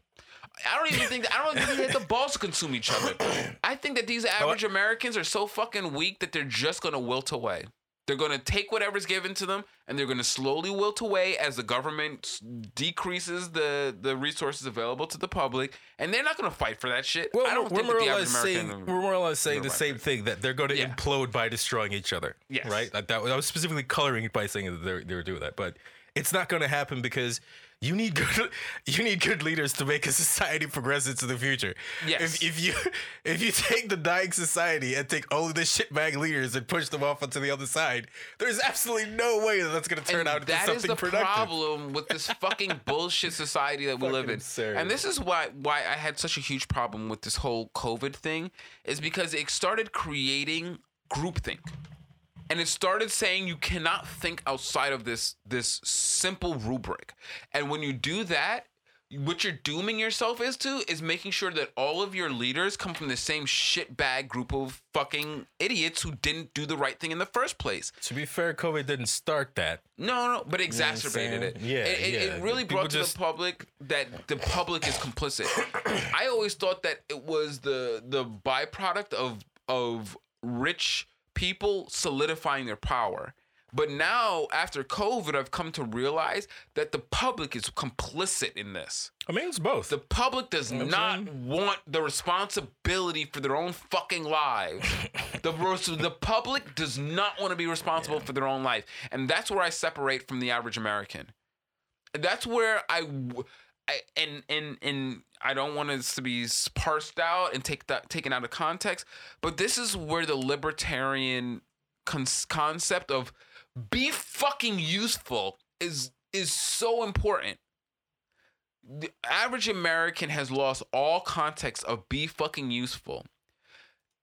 I don't even think that, I don't even think they have the balls to consume each other. (clears throat) I think that these average Americans are so fucking weak that they're just gonna wilt away. They're gonna take whatever's given to them, and they're gonna slowly wilt away as the government decreases the the resources available to the public, and they're not gonna fight for that shit. Well, I don't we're think that more the or average less saying we're more or less saying the same thing that they're going to Yeah. implode by destroying each other. Yes. right. Like that, I was specifically coloring it by saying that they they were doing that, but it's not going to happen because you need good (laughs) you need good leaders to make a society progress into the future. Yes. If, if you (laughs) if you take the dying society and take all of the shitbag leaders and push them off onto the other side, there's absolutely no way that that's going to turn And out into that is the productive. problem with this (laughs) fucking bullshit society that we live in. absurd. And this is why why I had such a huge problem with this whole COVID thing is because it started creating groupthink. And it started saying you cannot think outside of this this simple rubric. And when you do that, what you're dooming yourself is to is making sure that all of your leaders come from the same shitbag group of fucking idiots who didn't do the right thing in the first place. To be fair, COVID didn't start that. No, no, but what I'm exacerbated it. Yeah, it, it, yeah. it really People brought to just- the public that the public is complicit. (coughs) I always thought that it was the the byproduct of of rich people solidifying their power. But now, after COVID, I've come to realize that the public is complicit in this. I mean, it's both. The public does know not want the responsibility for their own fucking lives. the (laughs) the public does not want to be responsible for their own life, and that's where I separate from the average American. That's where I, I- and and and I don't want this to be parsed out and take that taken out of context, but this is where the libertarian con- concept of be fucking useful is is so important the average American has lost all context of be fucking useful.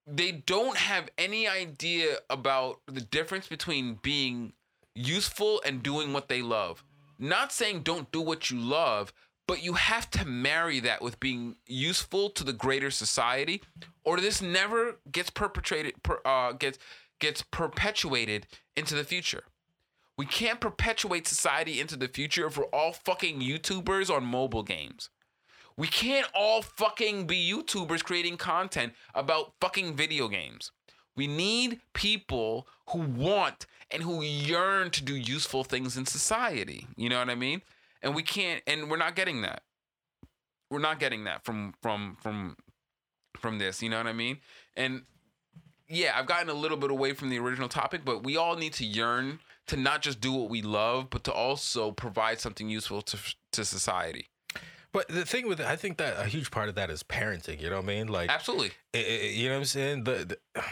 They don't have any idea about the difference between being useful and doing what they love. Not saying don't do what you love, but you have to marry that with being useful to the greater society, or this never gets perpetrated, per, uh, gets gets perpetuated into the future. We can't perpetuate society into the future if we're all fucking YouTubers on mobile games. We can't all fucking be YouTubers creating content about fucking video games. We need people who want and who yearn to do useful things in society. You know what I mean? And we can't and we're not getting that. We're not getting that from from from from this, you know what I mean? And yeah, I've gotten a little bit away from the original topic, but we all need to yearn to not just do what we love, but to also provide something useful to to society. but the thing with it, I think that a huge part of that is parenting. You know what I mean? Like, Absolutely. i- i- you know what I'm saying? The, the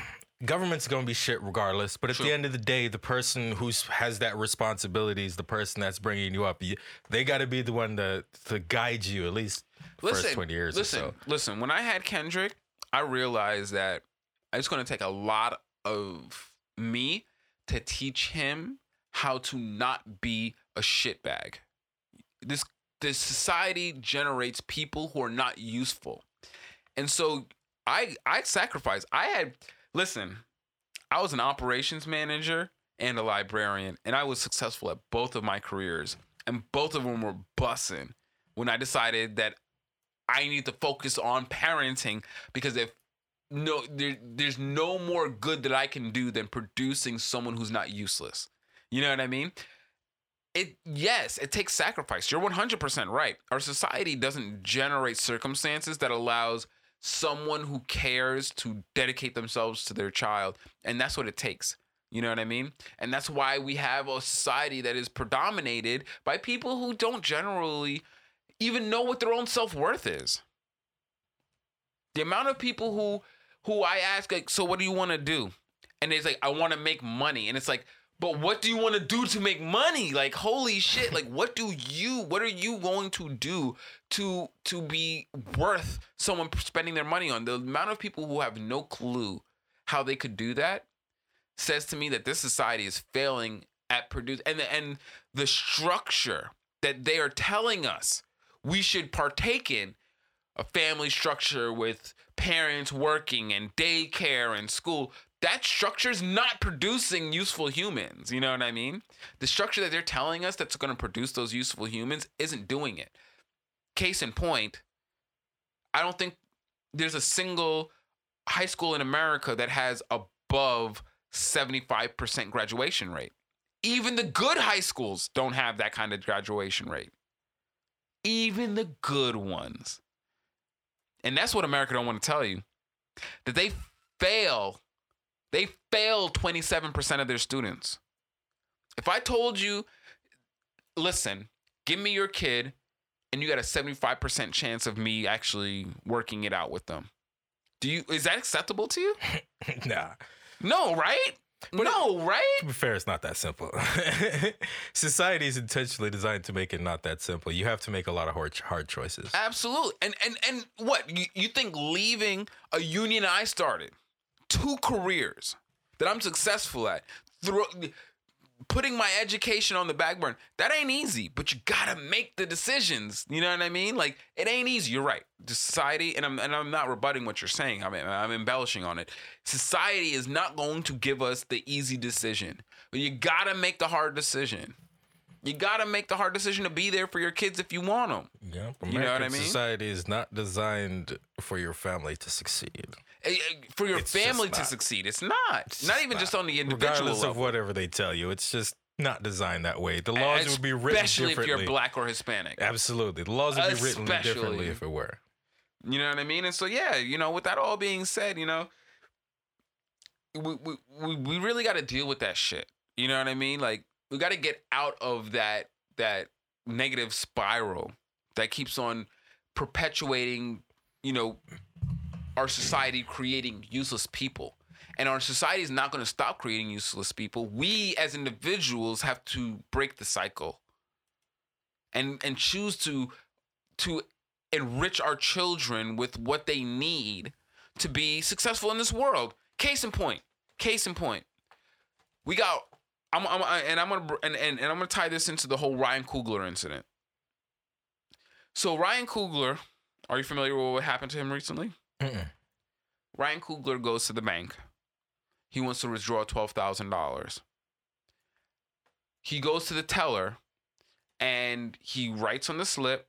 government's gonna be shit regardless. But at True. the end of the day, the person who has that responsibility is the person that's bringing you up. You, they got to be the one to to guide you at least Listen, first twenty years listen, or so. listen. Listen, when I had Kendrick, I realized that it's going to take a lot of me to teach him how to not be a shitbag. This this society generates people who are not useful, and so I I sacrificed. I had listen. I was an operations manager and a librarian, and I was successful at both of my careers, and both of them were bussing when I decided that I need to focus on parenting because if no there, there's no more good that I can do than producing someone who's not useless. You know what I mean? It yes, it takes sacrifice. You're 100% right. Our society doesn't generate circumstances that allows someone who cares to dedicate themselves to their child, and that's what it takes. You know what I mean? And that's why we have a society that is predominated by people who don't generally even know what their own self-worth is. The amount of people who who I ask like, so what do you want to do? And it's like, I want to make money. And it's like, but what do you want to do to make money? Like, holy shit! Like, what do you? What are you going to do to to be worth someone spending their money on? The amount of people who have no clue how they could do that says to me that this society is failing at produce and the, and the structure that they are telling us we should partake in a family structure with parents working and daycare and school that structure is not producing useful humans you know what i mean? The structure that they're telling us that's going to produce those useful humans isn't doing it. Case in point i don't think there's a single high school in america that has above 75% graduation rate. Even the good high schools don't have that kind of graduation rate. Even the good ones. And that's what america don't want to tell you that they fail they fail 27% of their students if i told you listen give me your kid and you got a 75% chance of me actually working it out with them do you is that acceptable to you (laughs) nah. no right no right To be fair, it's not that simple. (laughs) Society is intentionally designed to make it not that simple. You have to make a lot of hard, hard choices. Absolutely. And and and what you, you think leaving a union I started, two careers that I'm successful at, throw, putting my education on the back burner, that ain't easy. But you gotta make the decisions. You know what I mean? Like it ain't easy. You're right. The society, and I'm and I'm not rebutting what you're saying. I mean I'm embellishing on it. Society is not going to give us the easy decision, but you gotta make the hard decision. You gotta make the hard decision to be there for your kids if you want them. Yeah, You know what I mean? Society is not designed for your family to succeed. Eh, eh, for your It's family to succeed. It's not. It's not even not. just on the individual Regardless level. of whatever they tell you, it's just not designed that way. The laws would be written especially if you're black or Hispanic. Absolutely, the laws would be written Especially. differently if it were. You know what I mean? And so yeah, you know, with that all being said, you know, we we we, we really got to deal with that shit. You know what I mean? Like we got to get out of that that negative spiral that keeps on perpetuating, you know, our society creating useless people. And our society is not going to stop creating useless people. We as individuals have to break the cycle and and choose to to enrich our children with what they need to be successful in this world. Case in point. Case in point. We got. I'm, I'm and I'm gonna and, and, and I'm gonna tie this into the whole Ryan Coogler incident. So Ryan Coogler, are you familiar with what happened to him recently? Mm-mm. Ryan Coogler goes to the bank. He wants to withdraw twelve thousand dollars. He goes to the teller, and he writes on the slip.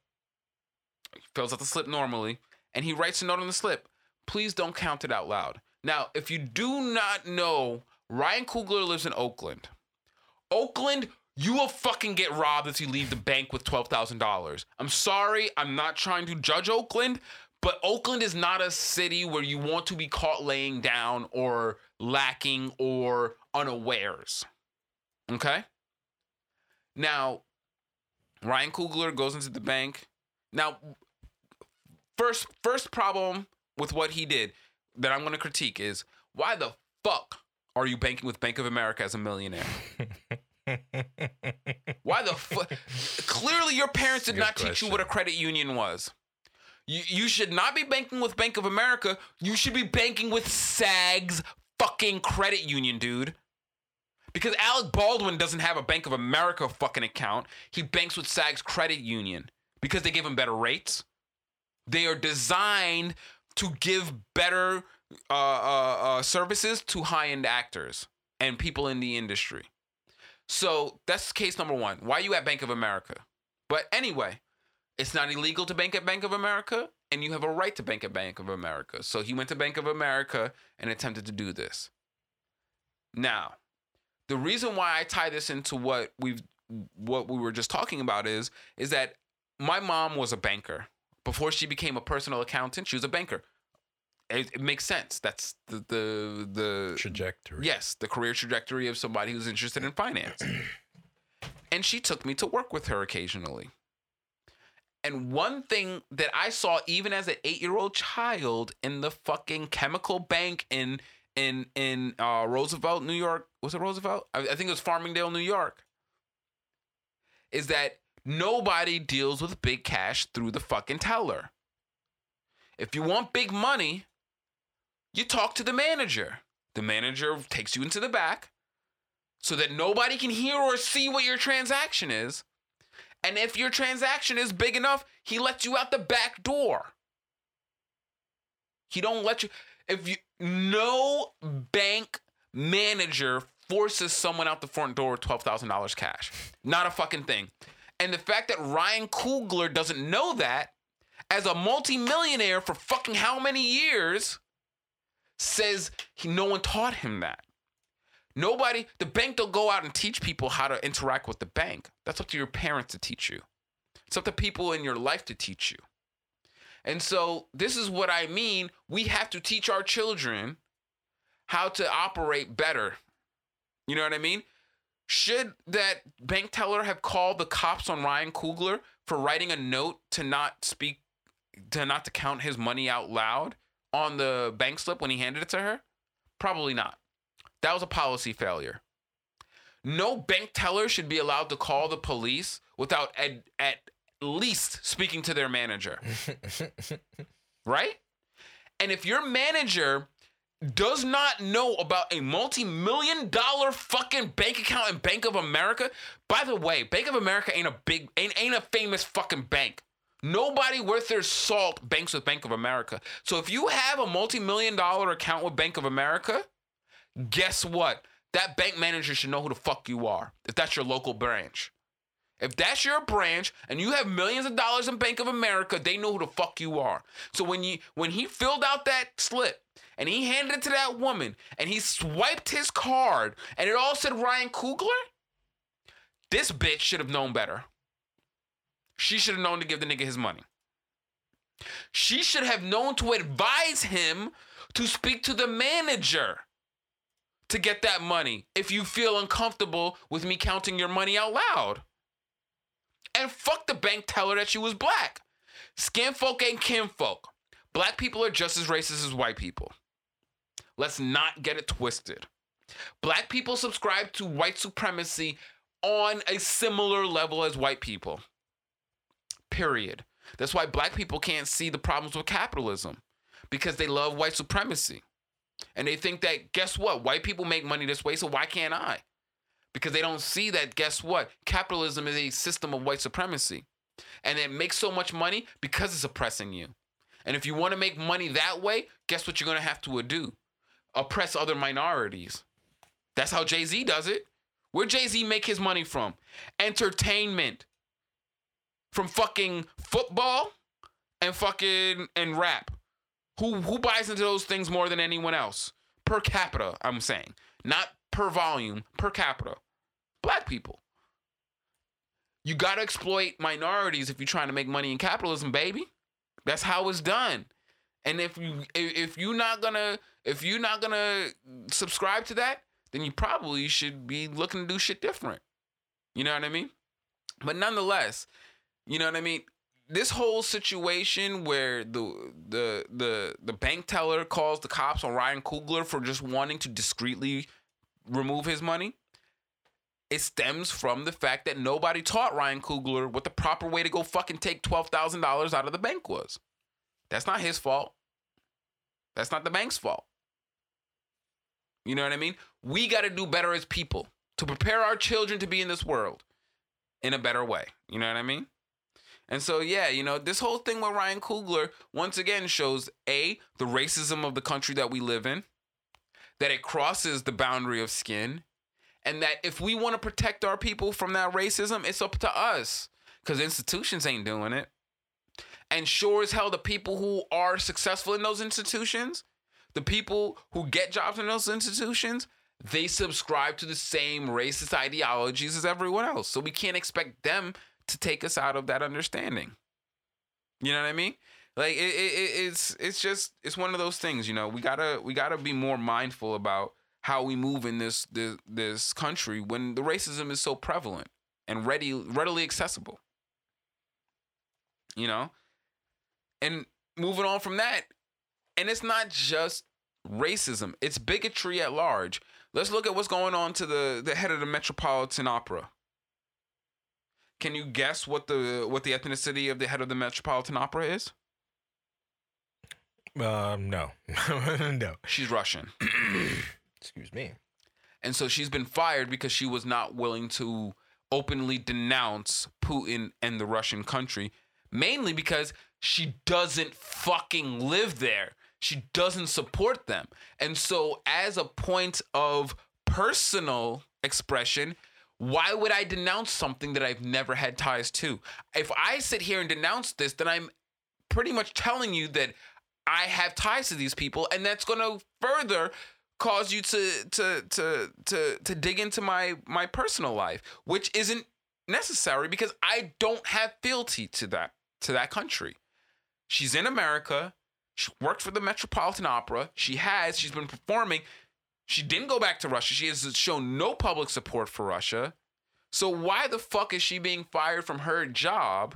Fills out the slip normally, and he writes a note on the slip. Please don't count it out loud. Now, if you do not know, Ryan Coogler lives in Oakland. Oakland, you will fucking get robbed if you leave the bank with twelve thousand dollars. I'm sorry, I'm not trying to judge Oakland, but Oakland is not a city where you want to be caught laying down or lacking or unawares. Okay? Now, Ryan Coogler goes into the bank. Now, first first problem with what he did that I'm going to critique is why the fuck are you banking with Bank of America as a millionaire? (laughs) Why the fuck? Clearly, your parents did Good not teach you what a credit union was. You, should not be banking with Bank of America. You should be banking with SAG's fucking credit union, dude. Because Alec Baldwin doesn't have a Bank of America fucking account. He banks with SAG's credit union because they give him better rates. They are designed to give better uh, uh, uh, services to high end actors and people in the industry. So that's case number one. Why are you at Bank of America? But anyway, it's not illegal to bank at Bank of America, and you have a right to bank at Bank of America. So he went to Bank of America and attempted to do this. Now, the reason why I tie this into what we've what we were just talking about is is that my mom was a banker before she became a personal accountant. She was a banker. It, it makes sense. That's the the the Trajectory. Yes, the career trajectory of somebody who's interested in finance. (clears throat) and she took me to work with her occasionally. And one thing that I saw even as an 8-year-old child in the fucking chemical bank in in in uh, Roosevelt, New York, was it Roosevelt? I, I think it was Farmingdale, New York. Is that nobody deals with big cash through the fucking teller. If you want big money, you talk to the manager. The manager takes you into the back so that nobody can hear or see what your transaction is. And if your transaction is big enough, he lets you out the back door. He don't let you if you no bank manager forces someone out the front door with $12,000 cash. Not a fucking thing. And the fact that Ryan Coogler doesn't know that as a multimillionaire for fucking how many years says he, no one taught him that. Nobody, the bank don't go out and teach people how to interact with the bank. That's up to your parents to teach you. It's up to people in your life to teach you. And so this is what I mean. We have to teach our children how to operate better. You know what I mean? Should that bank teller have called the cops on Ryan Coogler for writing a note to not speak, to not to count his money out loud on the bank slip when he handed it to her? Probably not. That was a policy failure. No bank teller should be allowed to call the police without at, at least speaking to their manager. (laughs) right? And if your manager does not know about a multi-million dollar fucking bank account in Bank of America, by the way, Bank of America ain't a big ain't, ain't a famous fucking bank. Nobody worth their salt banks with Bank of America. So if you have a multi-million dollar account with Bank of America, guess what? That bank manager should know who the fuck you are. If that's your local branch. If that's your branch and you have millions of dollars in Bank of America, they know who the fuck you are. So when you when he filled out that slip and he handed it to that woman and he swiped his card and it all said Ryan Coogler, this bitch should have known better. She should have known to give the nigga his money. She should have known to advise him to speak to the manager to get that money if you feel uncomfortable with me counting your money out loud. And fuck the bank teller that she was black. Skin folk ain't kin folk. Black people are just as racist as white people. Let's not get it twisted. Black people subscribe to white supremacy on a similar level as white people. Period. That's why black people can't see the problems with capitalism because they love white supremacy. And they think that, guess what? White people make money this way, so why can't I? Because they don't see that, guess what? Capitalism is a system of white supremacy. And it makes so much money because it's oppressing you. And if you want to make money that way, guess what you're going to have to do? Oppress other minorities. That's how Jay Z does it. Where Jay Z make his money from? Entertainment. From fucking football and fucking and rap. Who who buys into those things more than anyone else? Per capita, I'm saying. Not per volume, per capita. Black people. You gotta exploit minorities if you're trying to make money in capitalism, baby. That's how it's done. And if you if you're not gonna if you're not gonna subscribe to that, then you probably should be looking to do shit different. You know what I mean? But nonetheless, you know what I mean? This whole situation where the the the the bank teller calls the cops on Ryan Coogler for just wanting to discreetly remove his money, it stems from the fact that nobody taught Ryan Coogler what the proper way to go fucking take twelve thousand dollars out of the bank was. That's not his fault. That's not the bank's fault. You know what I mean? We got to do better as people to prepare our children to be in this world in a better way. You know what I mean? And so, yeah, you know, this whole thing with Ryan Coogler once again shows A, the racism of the country that we live in, that it crosses the boundary of skin, and that if we want to protect our people from that racism, it's up to us because institutions ain't doing it. And sure as hell, the people who are successful in those institutions, the people who get jobs in those institutions, they subscribe to the same racist ideologies as everyone else. So we can't expect them to take us out of that understanding. You know what I mean? Like it, it, it's it's just it's one of those things. You know, we gotta we gotta be more mindful about how we move in this this this country when the racism is so prevalent and ready readily accessible. You know, and moving on from that, and it's not just racism; it's bigotry at large. Let's look at what's going on to the the head of the Metropolitan Opera. Can you guess what the what the ethnicity of the head of the Metropolitan Opera is? Um, no, (laughs) no. She's Russian. (clears throat) Excuse me. And so she's been fired because she was not willing to openly denounce Putin and the Russian country, mainly because she doesn't fucking live there. She doesn't support them. And so, as a point of personal expression, why would I denounce something that I've never had ties to? If I sit here and denounce this, then I'm pretty much telling you that I have ties to these people, and that's going to further cause you to to to to to dig into my my personal life, which isn't necessary because I don't have fealty to that to that country. She's in America. She worked for the Metropolitan Opera. She has. She's been performing. She didn't go back to Russia. She has shown no public support for Russia. So why the fuck is she being fired from her job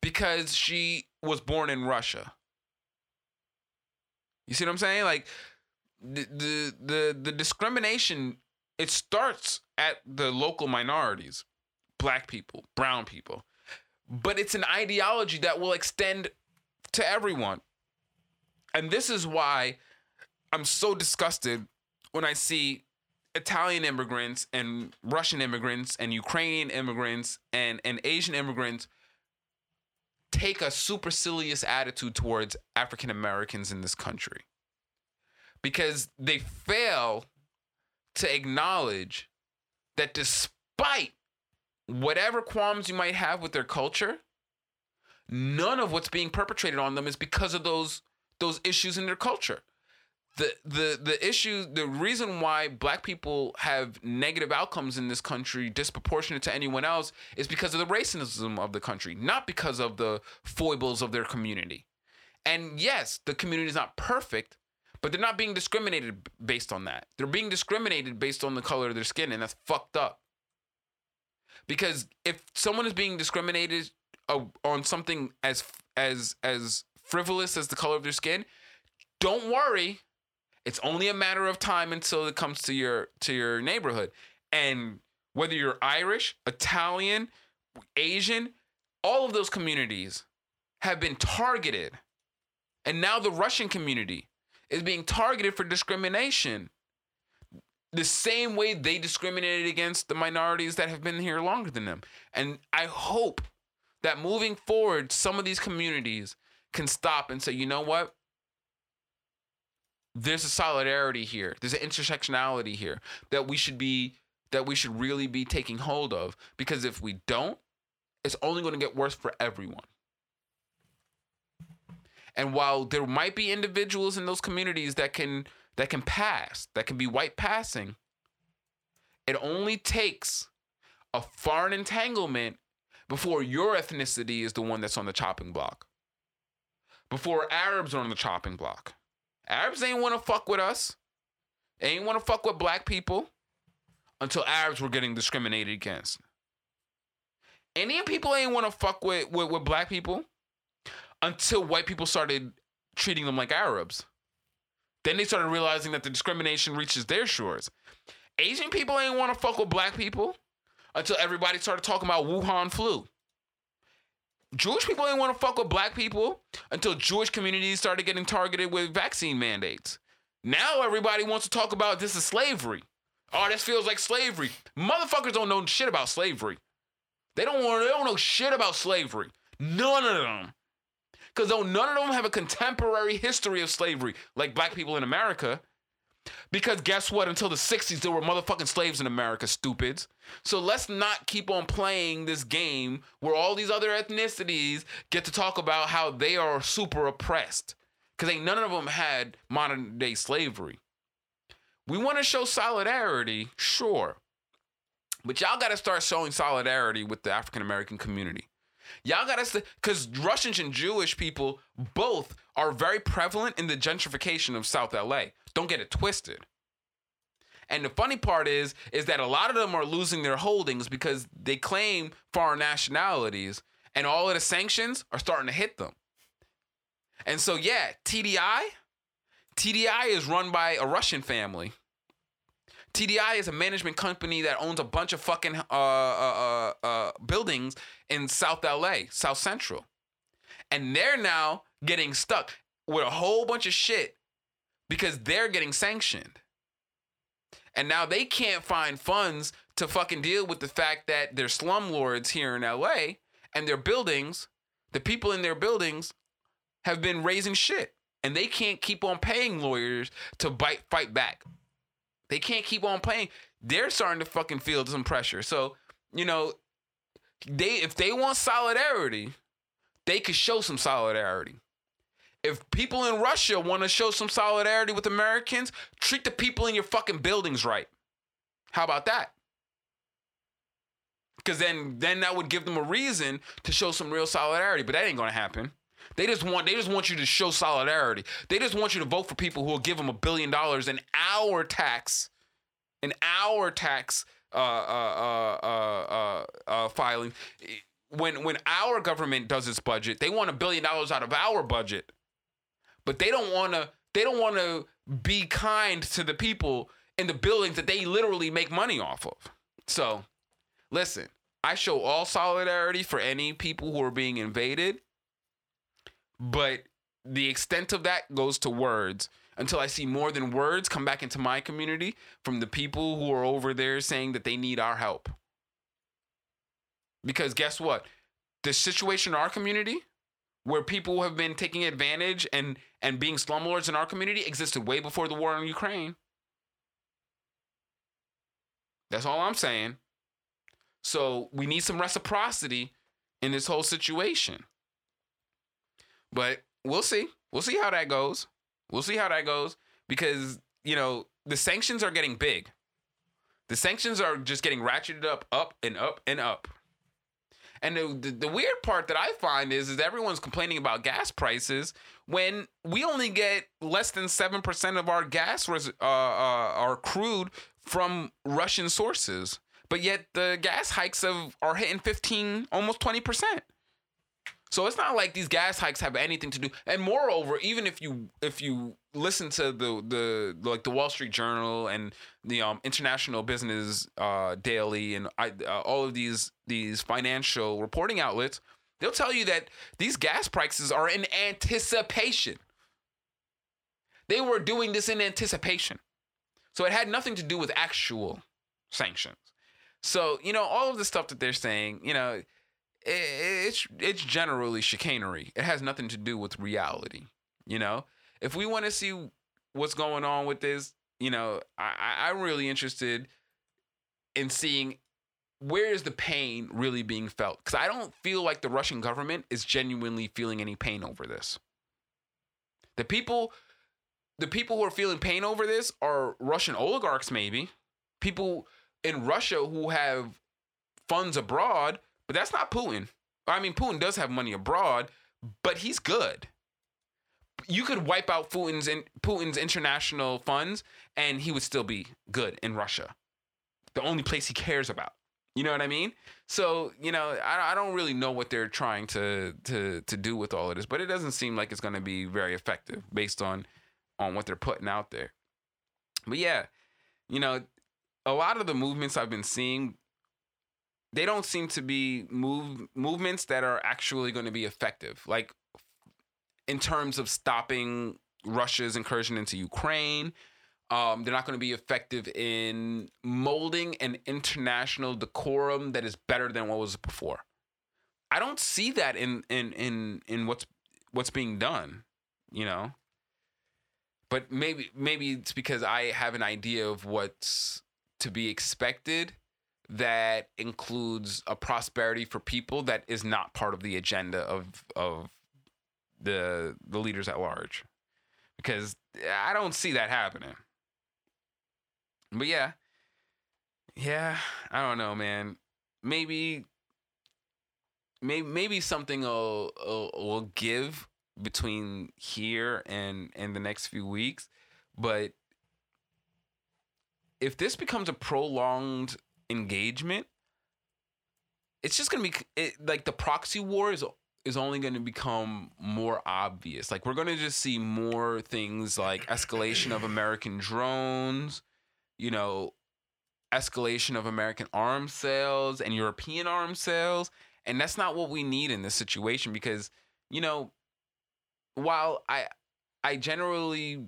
because she was born in Russia? You see what I'm saying? Like the the the, the discrimination it starts at the local minorities, black people, brown people. But it's an ideology that will extend to everyone. And this is why I'm so disgusted when I see Italian immigrants and Russian immigrants and Ukrainian immigrants and, and Asian immigrants take a supercilious attitude towards African Americans in this country because they fail to acknowledge that despite whatever qualms you might have with their culture, none of what's being perpetrated on them is because of those those issues in their culture. The the the issue, the reason why black people have negative outcomes in this country disproportionate to anyone else is because of the racism of the country, not because of the foibles of their community. And yes, the community is not perfect, but they're not being discriminated based on that. They're being discriminated based on the color of their skin, and that's fucked up. Because if someone is being discriminated uh, on something as as as frivolous as the color of their skin, don't worry. It's only a matter of time until it comes to your to your neighborhood. And whether you're Irish, Italian, Asian, all of those communities have been targeted. And now the Russian community is being targeted for discrimination. The same way they discriminated against the minorities that have been here longer than them. And I hope that moving forward, some of these communities can stop and say, you know what? There's a solidarity here. There's an intersectionality here that we should be that we should really be taking hold of. Because if we don't, it's only going to get worse for everyone. And while there might be individuals in those communities that can that can pass, that can be white passing, it only takes a foreign entanglement before your ethnicity is the one that's on the chopping block. Before Arabs are on the chopping block. Arabs ain't want to fuck with us. They ain't want to fuck with black people until Arabs were getting discriminated against. Indian people ain't want to fuck with, with, with black people until white people started treating them like Arabs. Then they started realizing that the discrimination reaches their shores. Asian people ain't want to fuck with black people until everybody started talking about Wuhan flu. Jewish people didn't want to fuck with black people until Jewish communities started getting targeted with vaccine mandates. Now everybody wants to talk about this is slavery. Oh, this feels like slavery. Motherfuckers don't know shit about slavery. They don't want. They don't know shit about slavery. None of them. Because though none of them have a contemporary history of slavery like black people in America. Because guess what? Until the 60s, there were motherfucking slaves in America, stupids. So let's not keep on playing this game where all these other ethnicities get to talk about how they are super oppressed. Because ain't none of them had modern day slavery. We want to show solidarity, sure. But y'all got to start showing solidarity with the African American community. Y'all got to, because Russians and Jewish people both are very prevalent in the gentrification of South LA. Don't get it twisted. And the funny part is, is that a lot of them are losing their holdings because they claim foreign nationalities, and all of the sanctions are starting to hit them. And so, yeah, TDI, TDI is run by a Russian family. TDI is a management company that owns a bunch of fucking uh, uh, uh, uh, buildings in South LA, South Central. And they're now getting stuck with a whole bunch of shit because they're getting sanctioned. And now they can't find funds to fucking deal with the fact that they're slumlords here in LA and their buildings, the people in their buildings have been raising shit. And they can't keep on paying lawyers to bite fight back. They can't keep on playing. They're starting to fucking feel some pressure. So, you know, they if they want solidarity, they could show some solidarity. If people in Russia want to show some solidarity with Americans, treat the people in your fucking buildings right. How about that? Because then, then that would give them a reason to show some real solidarity. But that ain't gonna happen. They just want they just want you to show solidarity. They just want you to vote for people who will give them a billion dollars in our tax, in our tax uh, uh, uh, uh, uh, filing. When when our government does its budget, they want a billion dollars out of our budget, but they don't want to. They don't want to be kind to the people in the buildings that they literally make money off of. So, listen, I show all solidarity for any people who are being invaded but the extent of that goes to words until I see more than words come back into my community from the people who are over there saying that they need our help. Because guess what? The situation in our community where people have been taking advantage and and being slumlords in our community existed way before the war in Ukraine. That's all I'm saying. So we need some reciprocity in this whole situation. But we'll see. We'll see how that goes. We'll see how that goes because, you know, the sanctions are getting big. The sanctions are just getting ratcheted up, up and up and up. And the, the, the weird part that I find is, is everyone's complaining about gas prices when we only get less than 7% of our gas, res- uh, uh, our crude from Russian sources. But yet the gas hikes of, are hitting 15, almost 20%. So it's not like these gas hikes have anything to do. And moreover, even if you if you listen to the the like the Wall Street Journal and the um, International Business uh, Daily and I, uh, all of these these financial reporting outlets, they'll tell you that these gas prices are in anticipation. They were doing this in anticipation. So it had nothing to do with actual sanctions. So, you know, all of the stuff that they're saying, you know, it's it's generally chicanery. It has nothing to do with reality. You know, if we want to see what's going on with this, you know, I, I'm really interested in seeing where is the pain really being felt because I don't feel like the Russian government is genuinely feeling any pain over this. The people, the people who are feeling pain over this are Russian oligarchs, maybe people in Russia who have funds abroad but that's not Putin. I mean, Putin does have money abroad, but he's good. You could wipe out Putin's in, Putin's international funds, and he would still be good in Russia, the only place he cares about. You know what I mean? So you know, I, I don't really know what they're trying to to to do with all of this, but it doesn't seem like it's going to be very effective based on on what they're putting out there. But yeah, you know, a lot of the movements I've been seeing they don't seem to be move movements that are actually going to be effective. Like in terms of stopping Russia's incursion into Ukraine, um, they're not going to be effective in molding an international decorum that is better than what was before. I don't see that in in in in what's what's being done, you know. But maybe maybe it's because I have an idea of what's to be expected that includes a prosperity for people that is not part of the agenda of of the the leaders at large because I don't see that happening. But yeah. Yeah, I don't know, man. Maybe maybe maybe something will, will will give between here and and the next few weeks, but if this becomes a prolonged engagement, it's just gonna be it, like the proxy war is is only going to become more obvious. Like we're going to just see more things like escalation of American drones, you know, escalation of American arms sales and European arms sales, and that's not what we need in this situation because, you know, while I I generally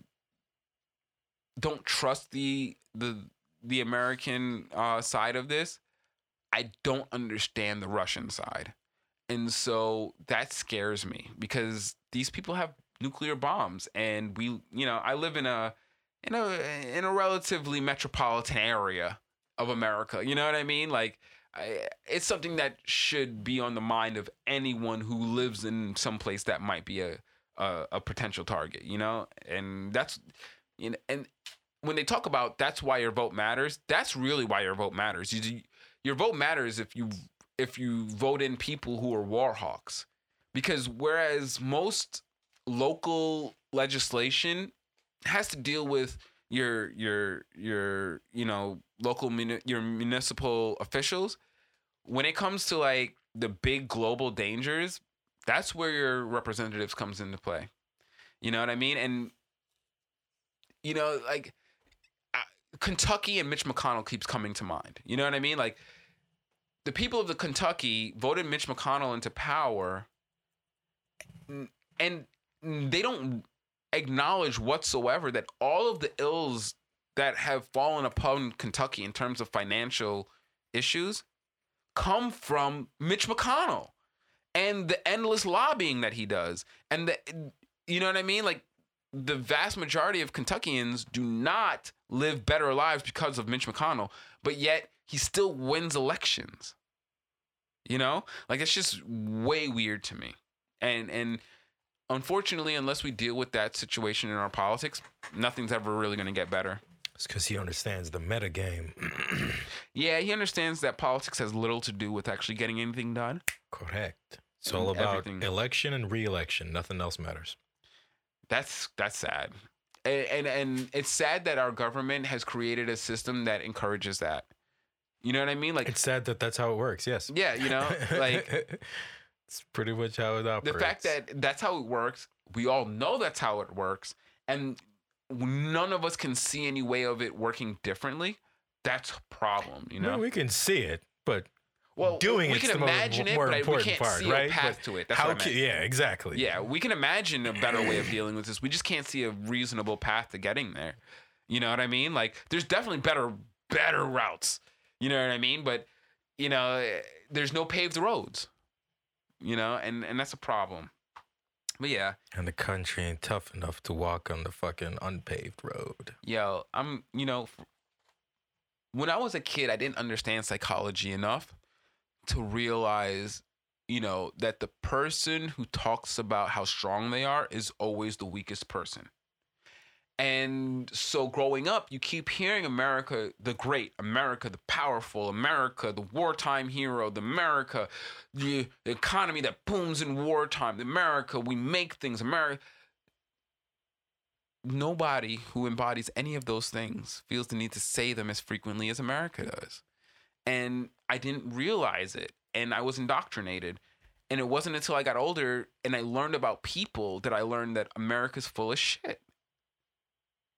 don't trust the the the American uh, side of this, I don't understand the Russian side. And so that scares me because these people have nuclear bombs and we you know, I live in a in a in a relatively metropolitan area of America. You know what I mean? Like I, it's something that should be on the mind of anyone who lives in some place that might be a, a a potential target, you know? And that's you know and when they talk about that's why your vote matters, that's really why your vote matters. You, your vote matters if you if you vote in people who are war hawks, because whereas most local legislation has to deal with your your your you know local muni- your municipal officials, when it comes to like the big global dangers, that's where your representatives comes into play. You know what I mean? And you know, like Kentucky and Mitch McConnell keeps coming to mind. You know what I mean? Like the people of the Kentucky voted Mitch McConnell into power and they don't acknowledge whatsoever that all of the ills that have fallen upon Kentucky in terms of financial issues come from Mitch McConnell and the endless lobbying that he does. And the you know what I mean? Like the vast majority of Kentuckians do not live better lives because of Mitch McConnell, but yet he still wins elections. You know, like it's just way weird to me. And and unfortunately, unless we deal with that situation in our politics, nothing's ever really going to get better. It's because he understands the meta game. (clears throat) Yeah, he understands that politics has little to do with actually getting anything done. Correct. It's all about Everything. election and re-election. Nothing else matters. That's that's sad. And, and and it's sad that our government has created a system that encourages that. You know what I mean? Like It's sad that that's how it works. Yes. yeah, you know, (laughs) like it's pretty much how it operates. the fact that that's how it works we all know that's how it works and none of us can see any way of it working differently that's a problem you know No, we can see it, but well doing we it's can imagine it more but we important can't part, see right? a path But to it that's how? what I ca- meant. yeah, exactly. yeah we can imagine a better way of dealing with this we just can't see a reasonable path to getting there you know what i mean like there's definitely better better routes you know what i mean but you know eh, there's no paved roads you know and and that's a problem but yeah And the country ain't tough enough to walk on the fucking unpaved road. yo, I'm, you know, when I was a kid, I didn't understand psychology enough to realize, you know, that the person who talks about how strong they are is always the weakest person. And so growing up, you keep hearing America the great, America the powerful, America the wartime hero, the America, the economy that booms in wartime, the America, we make things, America nobody who embodies any of those things feels the need to say them as frequently as America does. And I didn't realize it and I was indoctrinated. And it wasn't until I got older and I learned about people that I learned that America's full of shit.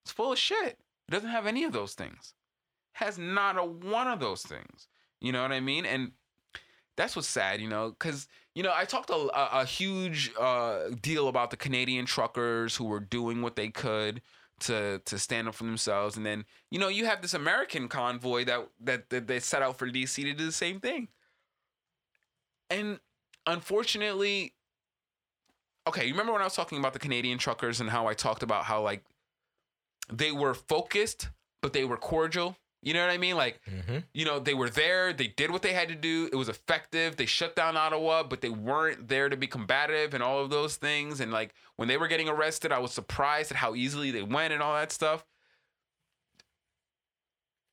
It's full of shit. It doesn't have any of those things. has not a one of those things. You know what I mean? And that's what's sad, you know, because you know I talked a, a, a huge uh, deal about the Canadian truckers who were doing what they could to to stand up for themselves, and then you know you have this American convoy that that, that they set out for DC to do the same thing, and unfortunately, okay, you remember when I was talking about the Canadian truckers and how I talked about how like they were focused but they were cordial. You know what I mean? Like Mm-hmm. you know, they were there, they did what they had to do, it was effective. They shut down Ottawa, but they weren't there to be combative and all of those things. And like when they were getting arrested, I was surprised at how easily they went and all that stuff.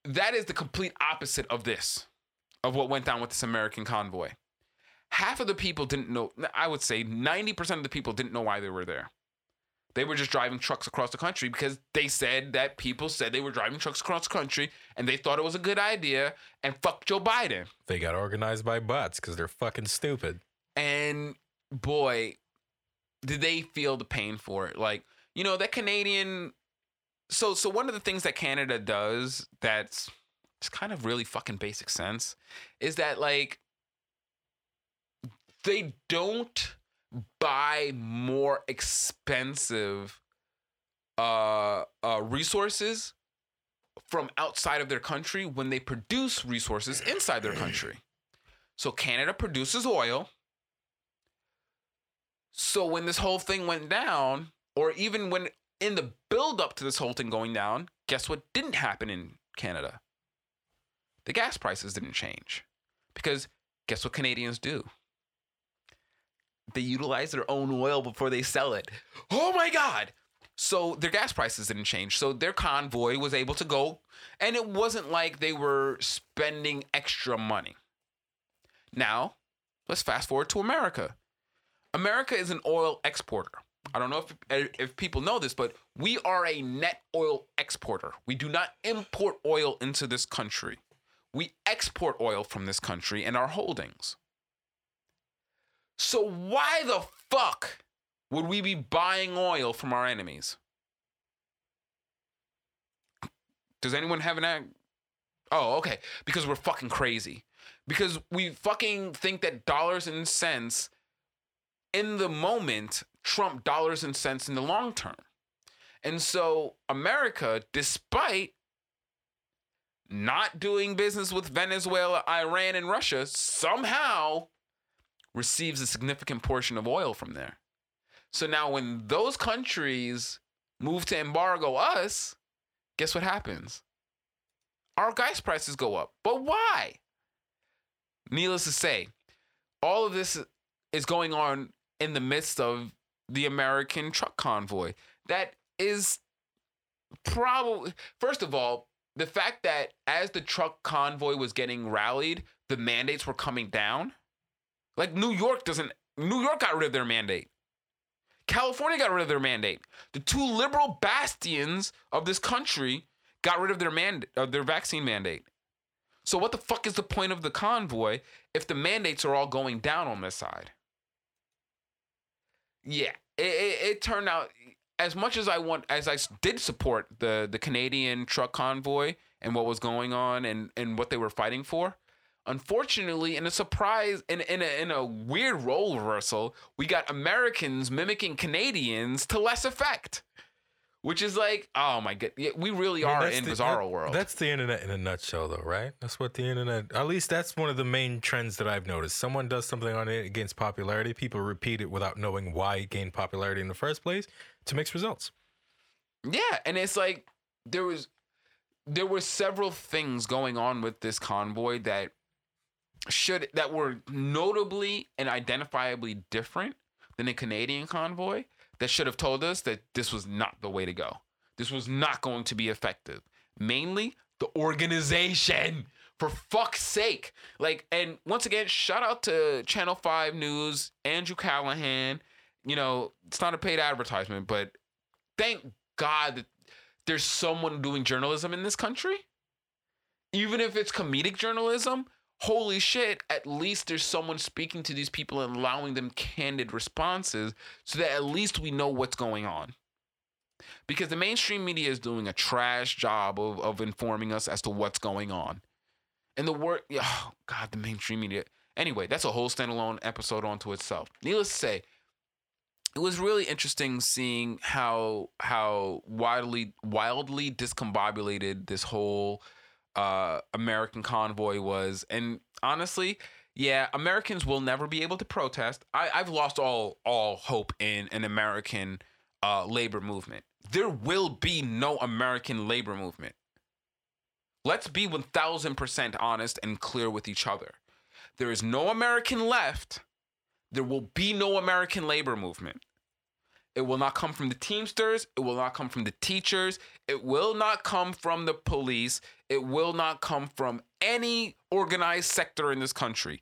That is the complete opposite of this, of what went down with this American convoy. Half of the people didn't know, I would say 90% of the people didn't know why they were there. They were just driving trucks across the country because they said that people said they were driving trucks across the country and they thought it was a good idea and fuck Joe Biden. They got organized by bots because they're fucking stupid. And boy, did they feel the pain for it. Like, you know, that Canadian so so one of the things that Canada does that's it's kind of really fucking basic sense is that like they don't buy more expensive uh, uh resources from outside of their country when they produce resources inside their country. So Canada produces oil. So when this whole thing went down, or even when in the build up to this whole thing going down, guess what didn't happen in Canada? The gas prices didn't change. Because guess what Canadians do? They utilize their own oil before they sell it. Oh my God. So their gas prices didn't change. So their convoy was able to go, and it wasn't like they were spending extra money. Now, let's fast forward to America. America is an oil exporter. I don't know if if people know this, but we are a net oil exporter. We do not import oil into this country. We export oil from this country and our holdings. So why the fuck would we be buying oil from our enemies? Does anyone have an? Oh, okay. Because we're fucking crazy. Because we fucking think that dollars and cents in the moment trump dollars and cents in the long term. And so America, despite not doing business with Venezuela, Iran, and Russia, somehow receives a significant portion of oil from there. So now when those countries move to embargo us, guess what happens? Our gas prices go up. But why? Needless to say, all of this is going on in the midst of the American truck convoy. That is probably first of all, the fact that as the truck convoy was getting rallied, the mandates were coming down. Like New York doesn't New York got rid of their mandate. California got rid of their mandate. The two liberal bastions of this country got rid of their mandate of their vaccine mandate. So what the fuck is the point of the convoy if the mandates are all going down on this side? Yeah, it, it, it turned out as much as I want, as I did support the the Canadian truck convoy and what was going on and and what they were fighting for. Unfortunately, in a surprise, in in a, in a weird role reversal, we got Americans mimicking Canadians to less effect, which is like, oh my god, yeah, we really I mean, are in the- bizarro that- world. That's the internet in a nutshell, though, right? That's what the internet. At least that's one of the main trends that I've noticed. Someone does something on it, gains popularity. People repeat it without knowing why it gained popularity in the first place to mix results. Yeah, and it's like there was there were several things going on with this convoy that should that were notably and identifiably different than a Canadian convoy that should have told us that this was not the way to go. This was not going to be effective. Mainly the organization. For fuck's sake. Like, and once again, shout out to Channel 5 News, Andrew Callaghan. You know, it's not a paid advertisement, but thank God that there's someone doing journalism in this country. Even if it's comedic journalism, holy shit, at least there's someone speaking to these people and allowing them candid responses so that at least we know what's going on. Because the mainstream media is doing a trash job of, of informing us as to what's going on. And the word, oh, God, the mainstream media. Anyway, that's a whole standalone episode onto itself. Needless to say, it was really interesting seeing how how wildly wildly discombobulated this whole uh, American convoy was, and honestly, yeah, Americans will never be able to protest. I, I've lost all all hope in an American uh, labor movement. There will be no American labor movement. Let's be one thousand percent honest and clear with each other. There is no American left. There will be no American labor movement. It will not come from the Teamsters. It will not come from the teachers. It will not come from the police. It will not come from any organized sector in this country.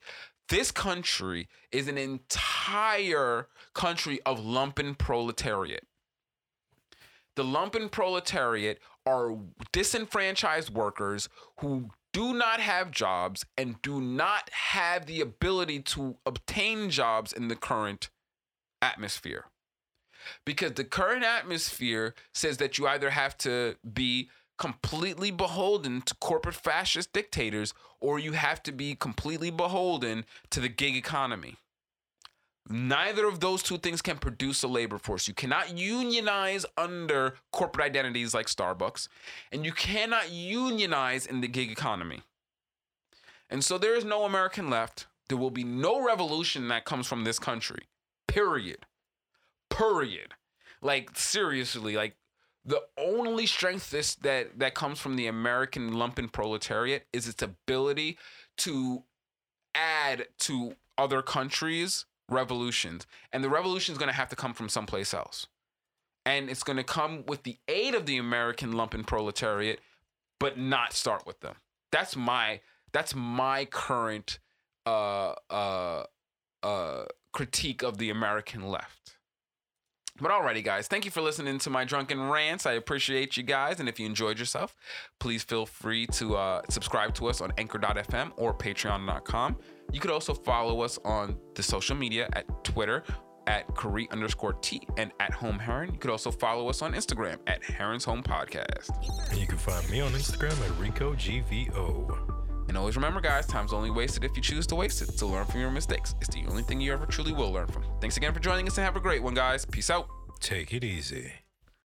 This country is an entire country of lumpen proletariat. The lumpen proletariat are disenfranchised workers who do not have jobs and do not have the ability to obtain jobs in the current atmosphere because the current atmosphere says that you either have to be completely beholden to corporate fascist dictators or you have to be completely beholden to the gig economy. Neither of those two things can produce a labor force. You cannot unionize under corporate identities like Starbucks, and you cannot unionize in the gig economy. And so there is no American left. There will be no revolution that comes from this country. Period period. Like seriously, like the only strength this that that comes from the American lumpen proletariat is its ability to add to other countries' revolutions. And the revolution is going to have to come from someplace else. And it's going to come with the aid of the American lumpen proletariat, but not start with them. That's my that's my current uh uh uh critique of the American left. But alrighty, guys, thank you for listening to my drunken rants. I appreciate you guys. And if you enjoyed yourself, please feel free to uh, subscribe to us on anchor.fm or patreon.com. You could also follow us on the social media at Twitter at Cary underscore T and at Home Heron. You could also follow us on Instagram at Heron's Home Podcast. And you can find me on Instagram at RicoGVO. And always remember, guys, time's only wasted if you choose to waste it. So learn from your mistakes. It's the only thing you ever truly will learn from. Thanks again for joining us and have a great one, guys. Peace out. Take it easy.